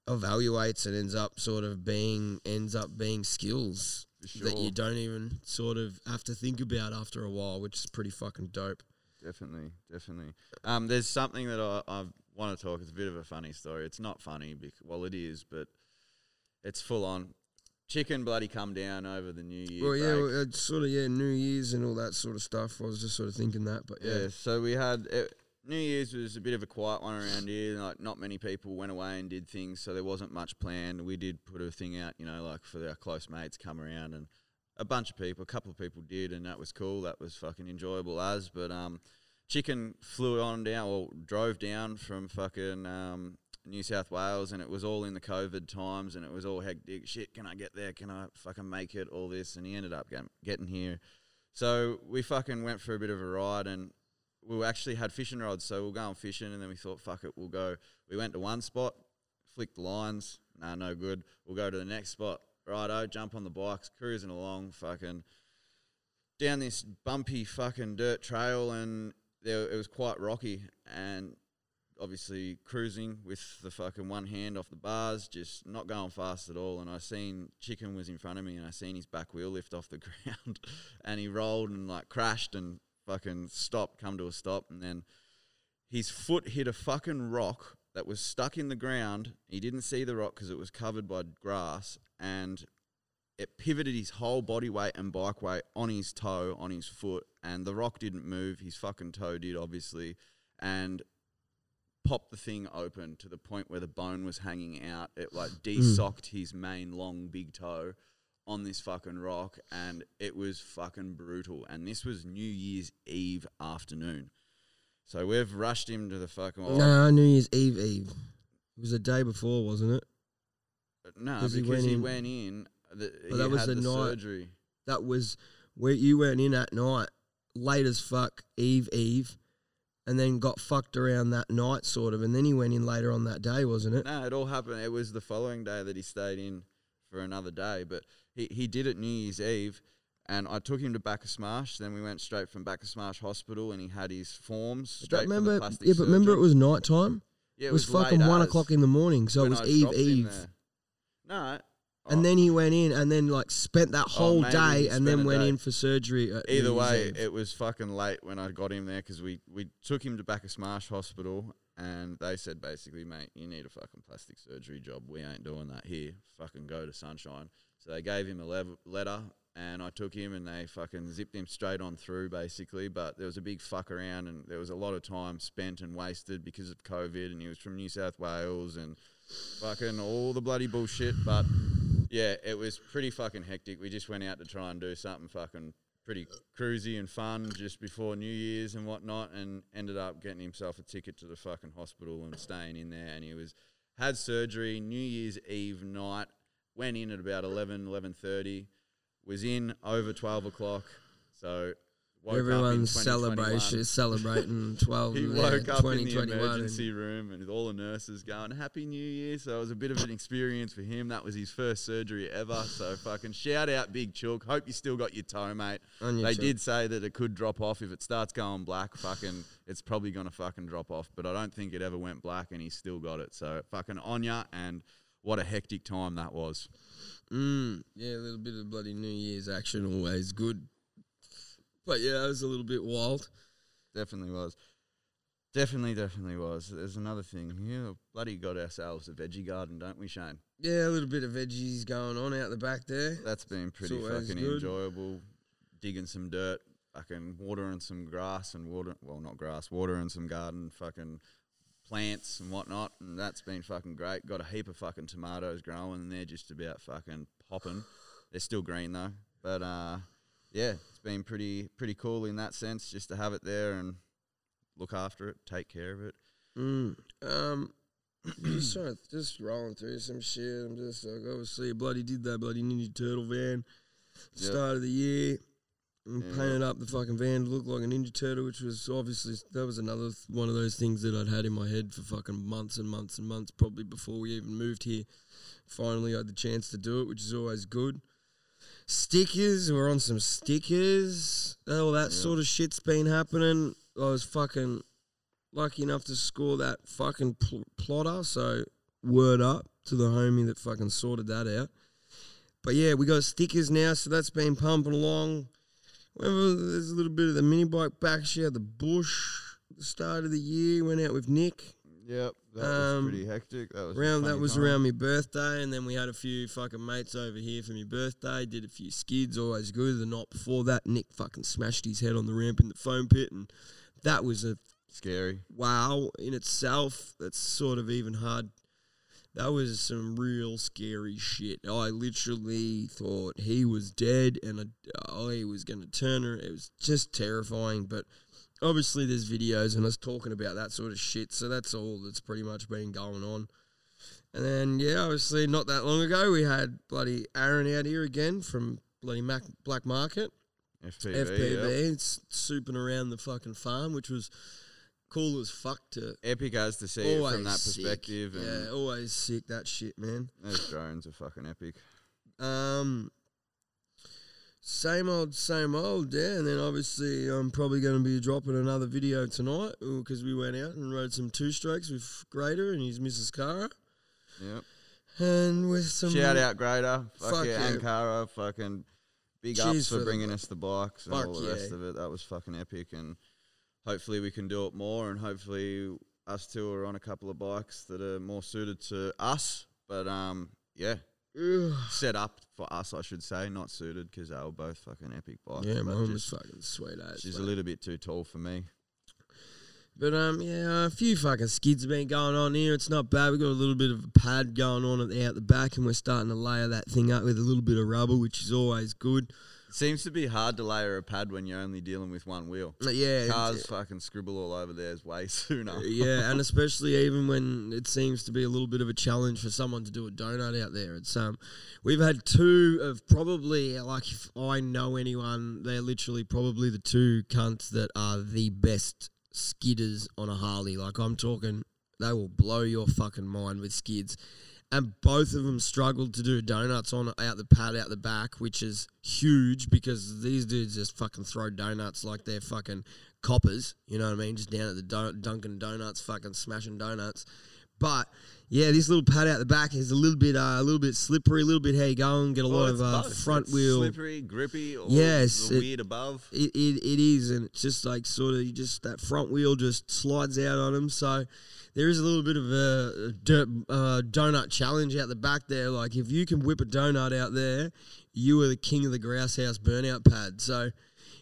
evaluates and ends up sort of being ends up being skills For that you don't even sort of have to think about after a while which is pretty fucking dope Definitely, definitely. Um, there's something that I, I want to talk. It's a bit of a funny story. It's not funny, bec- well, it is, but it's full on. Chicken bloody come down over the New Year. well yeah well, it's sort of yeah New Year's and all that sort of stuff I was just sort of thinking that but yeah. So we had it, New Year's was a bit of a quiet one around here. Like not many people went away and did things, so there wasn't much planned. We did put a thing out, you know, like for our close mates come around and a bunch of people, a couple of people did, and that was cool. That was fucking enjoyable as. But um, Chicken flew on down or drove down from fucking um, New South Wales, and it was all in the COVID times, and it was all hectic. Shit, can I get there? Can I fucking make it? All this, and he ended up getting, getting here So we fucking went for a bit of a ride and we actually had fishing rods, so we'll go going fishing and then we thought, fuck it, we'll go. We went to one spot, flicked lines, nah, no good. We'll go to the next spot. Righto, jump on the bikes, cruising along, fucking down this bumpy fucking dirt trail and there, it was quite rocky and obviously cruising with the fucking one hand off the bars, just not going fast at all. And I seen Chicken was in front of me, and I seen his back wheel lift off the ground, and he rolled and like crashed and fucking stop, come to a stop, and then his foot hit a fucking rock that was stuck in the ground. He didn't see the rock because it was covered by grass, and it pivoted his whole body weight and bike weight on his toe, on his foot, and the rock didn't move. His fucking toe did, obviously, and popped the thing open to the point where the bone was hanging out. It like hmm. desocked his main long big toe on this fucking rock, and it was fucking brutal. And this was New Year's Eve afternoon. So we've rushed him to the fucking. No, New Year's Eve Eve. It was the day before, wasn't it? No, because he went he in- went in. The, Well, that he was the the night- surgery. That was where you went in at night, late as fuck, Eve Eve, and then got fucked around that night, sort of, and then he went in later on that day, wasn't it? No, it all happened. It was the following day that he stayed in for another day. But he, he did it New Year's Eve, and I took him to Bacchus Marsh. Then we went straight from Bacchus Marsh Hospital, and he had his forms. Straight remember, yeah, but remember it was night time. Yeah, it was, late fucking one o'clock in the morning, so it was I Eve Eve. No. And oh, then he went in and then like spent that oh, whole maybe day and then went day. in for surgery. At Either way, Eve. it was fucking late when I got him there because we, we took him to Bacchus Marsh Hospital and they said basically, mate, you need a fucking plastic surgery job. We ain't doing that here. Fucking go to Sunshine. So they gave him a lev- letter and I took him and they fucking zipped him straight on through basically. But there was a big fuck around and there was a lot of time spent and wasted because of COVID and he was from New South Wales and fucking all the bloody bullshit. But yeah, it was pretty fucking hectic. We just went out to try and do something fucking pretty cruisy and fun just before New Year's and whatnot, and ended up getting himself a ticket to the fucking hospital and staying in there. And he was had surgery New Year's Eve night. Went in at about 11, 11.30. Was in over twelve o'clock. So woke everyone's celebration celebrating twelve. He yeah, woke up in 2021 the and- emergency room and all the nurses going, Happy New Year. So it was a bit of an experience for him. That was his first surgery ever. So fucking shout out Big Chook. Hope you still got your toe, mate. On your They toe. did say that it could drop off. If it starts going black, fucking it's probably gonna fucking drop off. But I don't think it ever went black and he's still got it. So fucking on ya and what a hectic time that was. Mm, yeah, a little bit of bloody New Year's action always good. But yeah, it was a little bit wild. Definitely was. Definitely, definitely was. There's another thing. Yeah, bloody got ourselves a veggie garden, don't we, Shane? Yeah, a little bit of veggies going on out the back there. That's been pretty fucking good. enjoyable. Digging some dirt, fucking watering some grass and water. Well, not grass, watering some garden, fucking plants and whatnot, and that's been fucking great. Got a heap of fucking tomatoes growing, and they're just about fucking popping. They're still green though, but uh, yeah, it's been pretty pretty cool in that sense, just to have it there and look after it, take care of it. Mm. Um, just trying just rolling through some shit. I'm just like, obviously, bloody did that bloody Ninja Turtle van. Yep. Start of the year. And Yeah. painted up the fucking van to look like a Ninja Turtle, which was obviously that was another th- one of those things that I'd had in my head for fucking months and months and months, probably before we even moved here. Finally, I had the chance to do it, which is always good. Stickers, we're on some stickers. All that sort of shit's been happening. I was fucking lucky enough to score that fucking pl- plotter. So word up to the homie that fucking sorted that out. But yeah, we got stickers now, so that's been pumping along. Whenever there's a little bit of the mini bike back She had the bush the start of the year. Went out with Nick. Yep, that Um, was pretty hectic. That was Around that was time. around my birthday, and then we had a few fucking mates over here for my birthday. Did a few skids, always good. The night before that, Nick fucking smashed his head on the ramp in the foam pit, and that was a scary. wow in itself. That's sort of even hard. That was some real scary shit. I literally thought he was dead and I, oh, he was going to turn her. It was just terrifying. But obviously, there's videos and us talking about that sort of shit. So that's all that's pretty much been going on. And then, yeah, obviously, not that long ago, we had bloody Aaron out here again from bloody Mac- Black Market. FPV. FPV. yep. It's souping around the fucking farm, which was cool as fuck to Epic as to see it from that sick. perspective. And Yeah, always sick that shit, man. those drones are fucking epic. Um, same old, same old, yeah. And then obviously, I'm probably going to be dropping another video tonight because we went out and rode some two strokes with Grader and his Mrs. Cara, Yep. and with some Shout out Grader. Fuck, Fuck yeah. yeah. Ankara. Fucking big Cheers ups for for bringing us the bikes and all the rest of it. That was fucking epic. And hopefully we can do it more. And hopefully us two are on a couple of bikes that are more suited to us. But um, yeah, set up for us, I should say, not suited because they were both fucking epic bikes. Yeah, mine was fucking sweet as. she's mate. a little bit too tall for me. But um, yeah, a few fucking skids have been going on here. It's not bad. We've got a little bit of a pad going on at the, out the back, and we're starting to layer that thing up with a little bit of rubber, which is always good. Seems to be hard to layer a pad when you're only dealing with one wheel. Uh, Yeah, Cars fucking scribble all over theirs way sooner. yeah, and especially even when it seems to be a little bit of a challenge for someone to do a donut out there. It's um, we've had two of probably like if I know anyone, they're literally probably the two cunts that are the best skidders on a Harley. Like I'm talking, they will blow your fucking mind with skids. And both of them struggled to do donuts on out the pad out the back, which is huge because these dudes just fucking throw donuts like they're fucking coppers. You know what I mean? Just down at the Dun- Dunkin' Donuts, fucking smashing donuts. But yeah, this little pad out the back is a little bit, uh, a little bit slippery, a little bit how you going. Get a Well, lot of uh, front It's wheel. slippery, grippy, or Yes, it- weird above. It, it, it is, and it's just like sort of you just that front wheel just slides out on them. So there is a little bit of a, uh, donut challenge out the back there. Like if you can whip a donut out there, you are the king of the grouse house burnout pad. So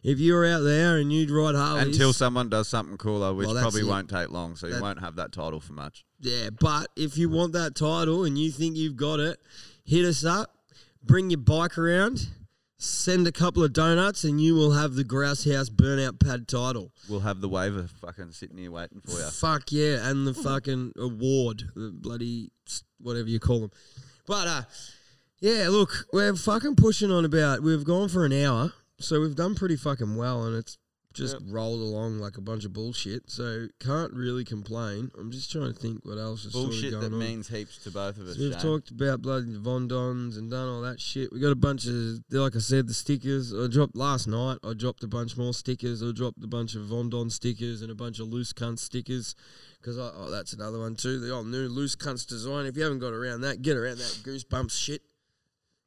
if you're out there and you'd ride Harleys, Until someone does something cooler, which Well, probably it. won't take long, so you That- won't have that title for much. Yeah, but if you want that title and you think you've got it, hit us up, bring your bike around, send a couple of donuts, and you will have the Grouse House Burnout Pad title. We'll have the waiver fucking sitting here waiting for you. Fuck yeah, and the fucking award, the bloody whatever you call them. But uh, yeah, look, we're fucking pushing on about. We've gone for an hour, so we've done pretty fucking well, and it's just Yep. rolled along like a bunch of bullshit. So can't really complain. I'm just trying to think what else is Bullshit sort of that on. means heaps to both of us. So we've Shane. talked about bloody Vondons and done all that shit. We got a bunch of, like I said, the stickers. I dropped last night. I dropped a bunch more stickers. I dropped a bunch of Vondon stickers and a bunch of loose cunt stickers. Because oh, that's another one too. The old new loose cunts design. If you haven't got around that, get around that goosebumps shit.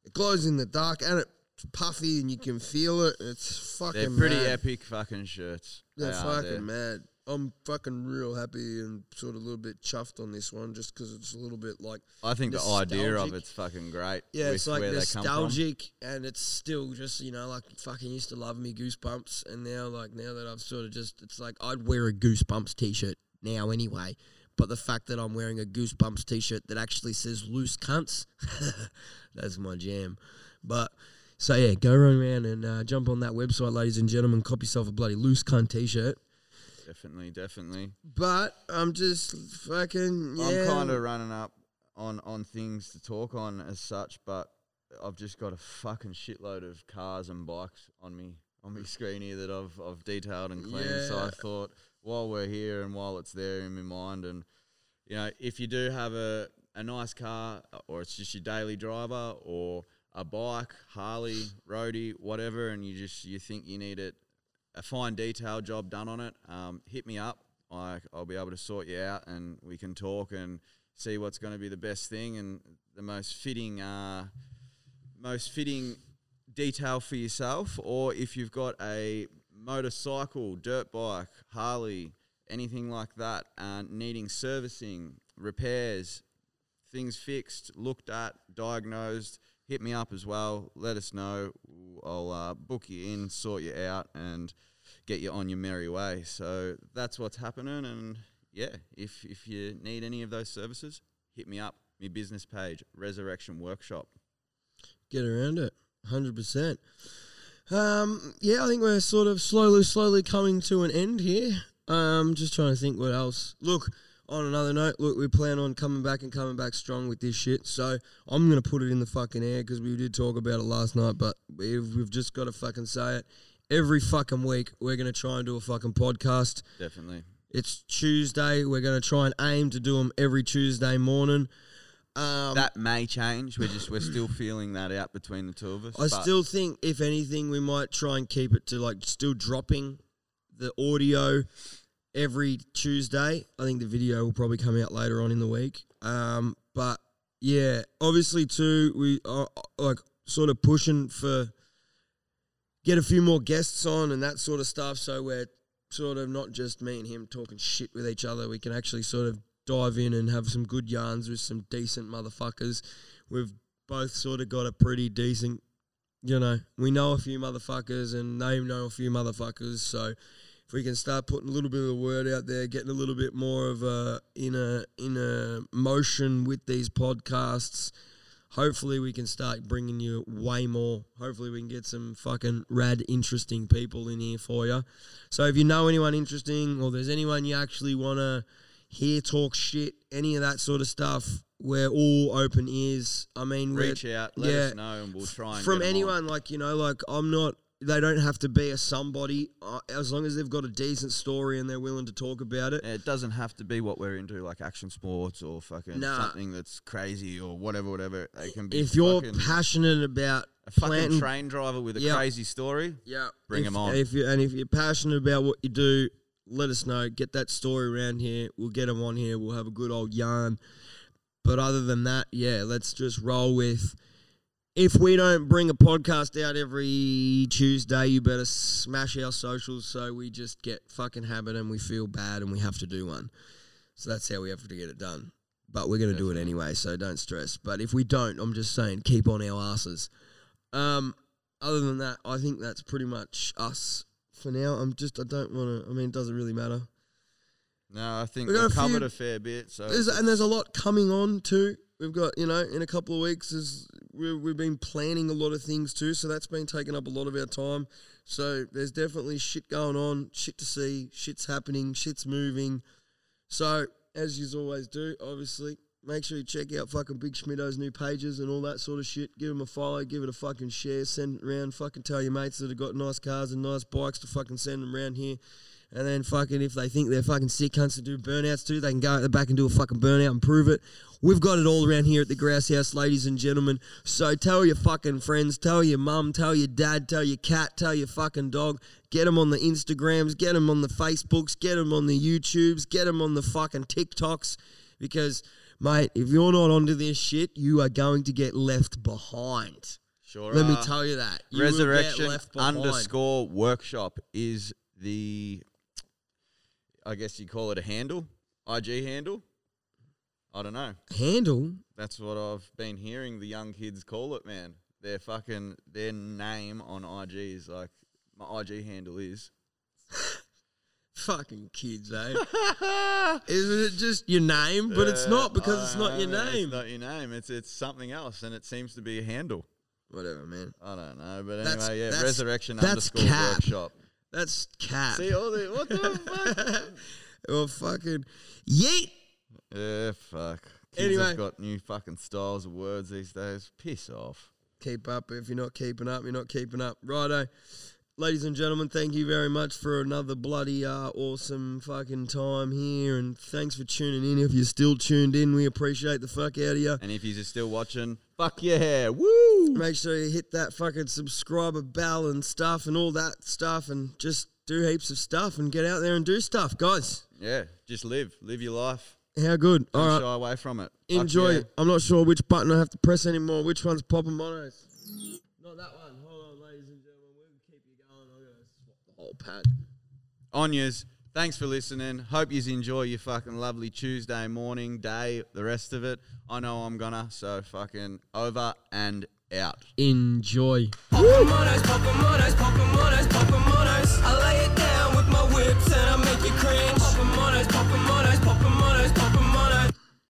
It glows in the dark and it's puffy and you can feel it. It's fucking. They're pretty mad. epic fucking shirts. They're They fucking they're- mad. I'm fucking real happy and sort of a little bit chuffed on this one just because it's a little bit like I think the idea of it's fucking great. Yeah, it's like where they come from. nostalgic, and it's still just you know like fucking used to love me goosebumps, and now like now that I've sort of just it's like I'd wear a goosebumps t-shirt now anyway, but the fact that I'm wearing a goosebumps t-shirt that actually says loose cunts, that's my jam. But so yeah, go run around and uh, jump on that website, ladies and gentlemen, cop yourself a bloody loose cunt t-shirt. Definitely, definitely. But I'm just fucking yeah. I'm kind of running up on on things to talk on as such, but I've just got a fucking shitload of cars and bikes on me on my screen here that I've I've detailed and cleaned. So I thought while we're here and while it's there in my mind, and you know, if you do have a a nice car or it's just your daily driver or a bike, Harley, roadie, whatever, and you just you think you need it a fine detail job done on it, um, hit me up. I, I'll be able to sort you out, and we can talk and see what's going to be the best thing and the most fitting, uh, most fitting detail for yourself. Or if you've got a motorcycle, dirt bike, Harley, anything like that, uh, needing servicing, repairs, things fixed, looked at, diagnosed, hit me up as well. Let us know. I'll uh, book you in, sort you out, and get you on your merry way. So that's what's happening. And yeah, if if you need any of those services, hit me up. My business page, Resurrection Workshop. get around it. Hundred percent. Um, yeah, I think we're sort of slowly, slowly coming to an end here. Um, just trying to think what else. Look, on another note, look, we plan on coming back and coming back strong with this shit. So I'm gonna put it in the fucking air because we did talk about it last night, but we've, we've just got to fucking say it. every fucking week we're gonna try and do a fucking podcast. Definitely. It's Tuesday. We're gonna try and aim to do them every Tuesday morning. Um, that may change. We're just we're still feeling that out between the two of us. I still think, if anything, we might try and keep it to like still dropping the audio every Tuesday. I think the video will probably come out later on in the week. Um, but yeah, obviously too, we are uh, like sort of pushing for get a few more guests on and that sort of stuff. So we're sort of not just me and him talking shit with each other. We can actually sort of dive in and have some good yarns with some decent motherfuckers. We've both sort of got a pretty decent, you know, we know a few motherfuckers and they know a few motherfuckers. So if we can start putting a little bit of the word out there, getting a little bit more of a in a in a motion with these podcasts. Hopefully, we can start bringing you way more. Hopefully, we can get some fucking rad, interesting people in here for you. So, if you know anyone interesting, or there's anyone you actually want to hear talk shit, any of that sort of stuff, we're all open ears. I mean, reach out, let yeah. us know, and we'll try and from get 'em on. anyone like you know like i'm not they don't have to be a somebody uh, as long as they've got a decent story and they're willing to talk about it Yeah, It doesn't have to be what we're into, like action sports or fucking Nah. something that's crazy or whatever, whatever. They can be. if you're passionate about a fucking planting train driver with a Yeah. crazy story, yeah bring if, 'em on. if you and if you're passionate about what you do let us know get that story around here we'll get them on here we'll have a good old yarn but other than that yeah let's just roll with if we don't bring a podcast out every Tuesday, you better smash our socials so we just get fucking habit and we feel bad and we have to do one. So that's how we have to get it done. But we're going to do it anyway, so don't stress. But if we don't, I'm just saying, keep on our asses. Um, other than that, I think that's pretty much us for now. I'm just, I don't want to, I mean, it doesn't really matter. no, I think we've a few- covered a fair bit. So There's, and there's a lot coming on too. We've got, you know, in a couple of weeks, is we, we've been planning a lot of things too, so that's been taking up a lot of our time. So there's definitely shit going on, shit to see, shit's happening, shit's moving. So as you always do, obviously, make sure you check out fucking Big Schmidto's new pages and all that sort of shit. Give him a follow, give it a fucking share, send it around. Fucking tell your mates that have got nice cars and nice bikes to fucking send them around here. And then fucking if they think they're fucking sick cunts to do burnouts too, they can go at the back and do a fucking burnout and prove it. We've got it all around here at the Grouse House, ladies and gentlemen. So tell your fucking friends, tell your mum, tell your dad, tell your cat, tell your fucking dog. Get them on the Instagrams, get them on the Facebooks, get them on the YouTubes, get them on the fucking TikToks. Because, mate, if you're not onto this shit, you are going to get left behind. sure Let me tell you that. You Resurrection underscore workshop is the, I guess you call it a handle, IG handle. I don't know. handle. That's what I've been hearing the young kids call it, man. Their fucking their name on IG is like my IG handle is. Fucking kids, eh? Isn't it just your name? But it's not because it's not your Uh, name. It's not your name. It's it's something else, and it seems to be a handle. Whatever, man. I don't know, but That's- anyway, yeah. that's- Resurrection that's underscore cap. workshop. That's cap. See all the what the fuck? well, fucking yeet. Yeah, fuck. Kids Anyway. have got new fucking styles of words these days. Piss off. Keep up. If you're not keeping up, you're not keeping up. Righto. Ladies and gentlemen, thank you very much for another bloody uh, awesome fucking time here, and thanks for tuning in. If you're still tuned in, we appreciate the fuck out of you. And if you're still watching, fuck yeah, woo! Make sure you hit that fucking subscriber bell and stuff and all that stuff, and just do heaps of stuff and get out there and do stuff, guys. Yeah, just live, live your life. How good. Don't All right. shy away from it. Enjoy. yeah. I'm not sure which button I have to press anymore. Which one's popping monos? old Pat. On yous. Thanks for listening. Hope yous enjoy your fucking lovely Tuesday morning, day, the rest of it. I know I'm gonna, so fucking over and out. Enjoy. I lay it down with my whips and I make you cringe.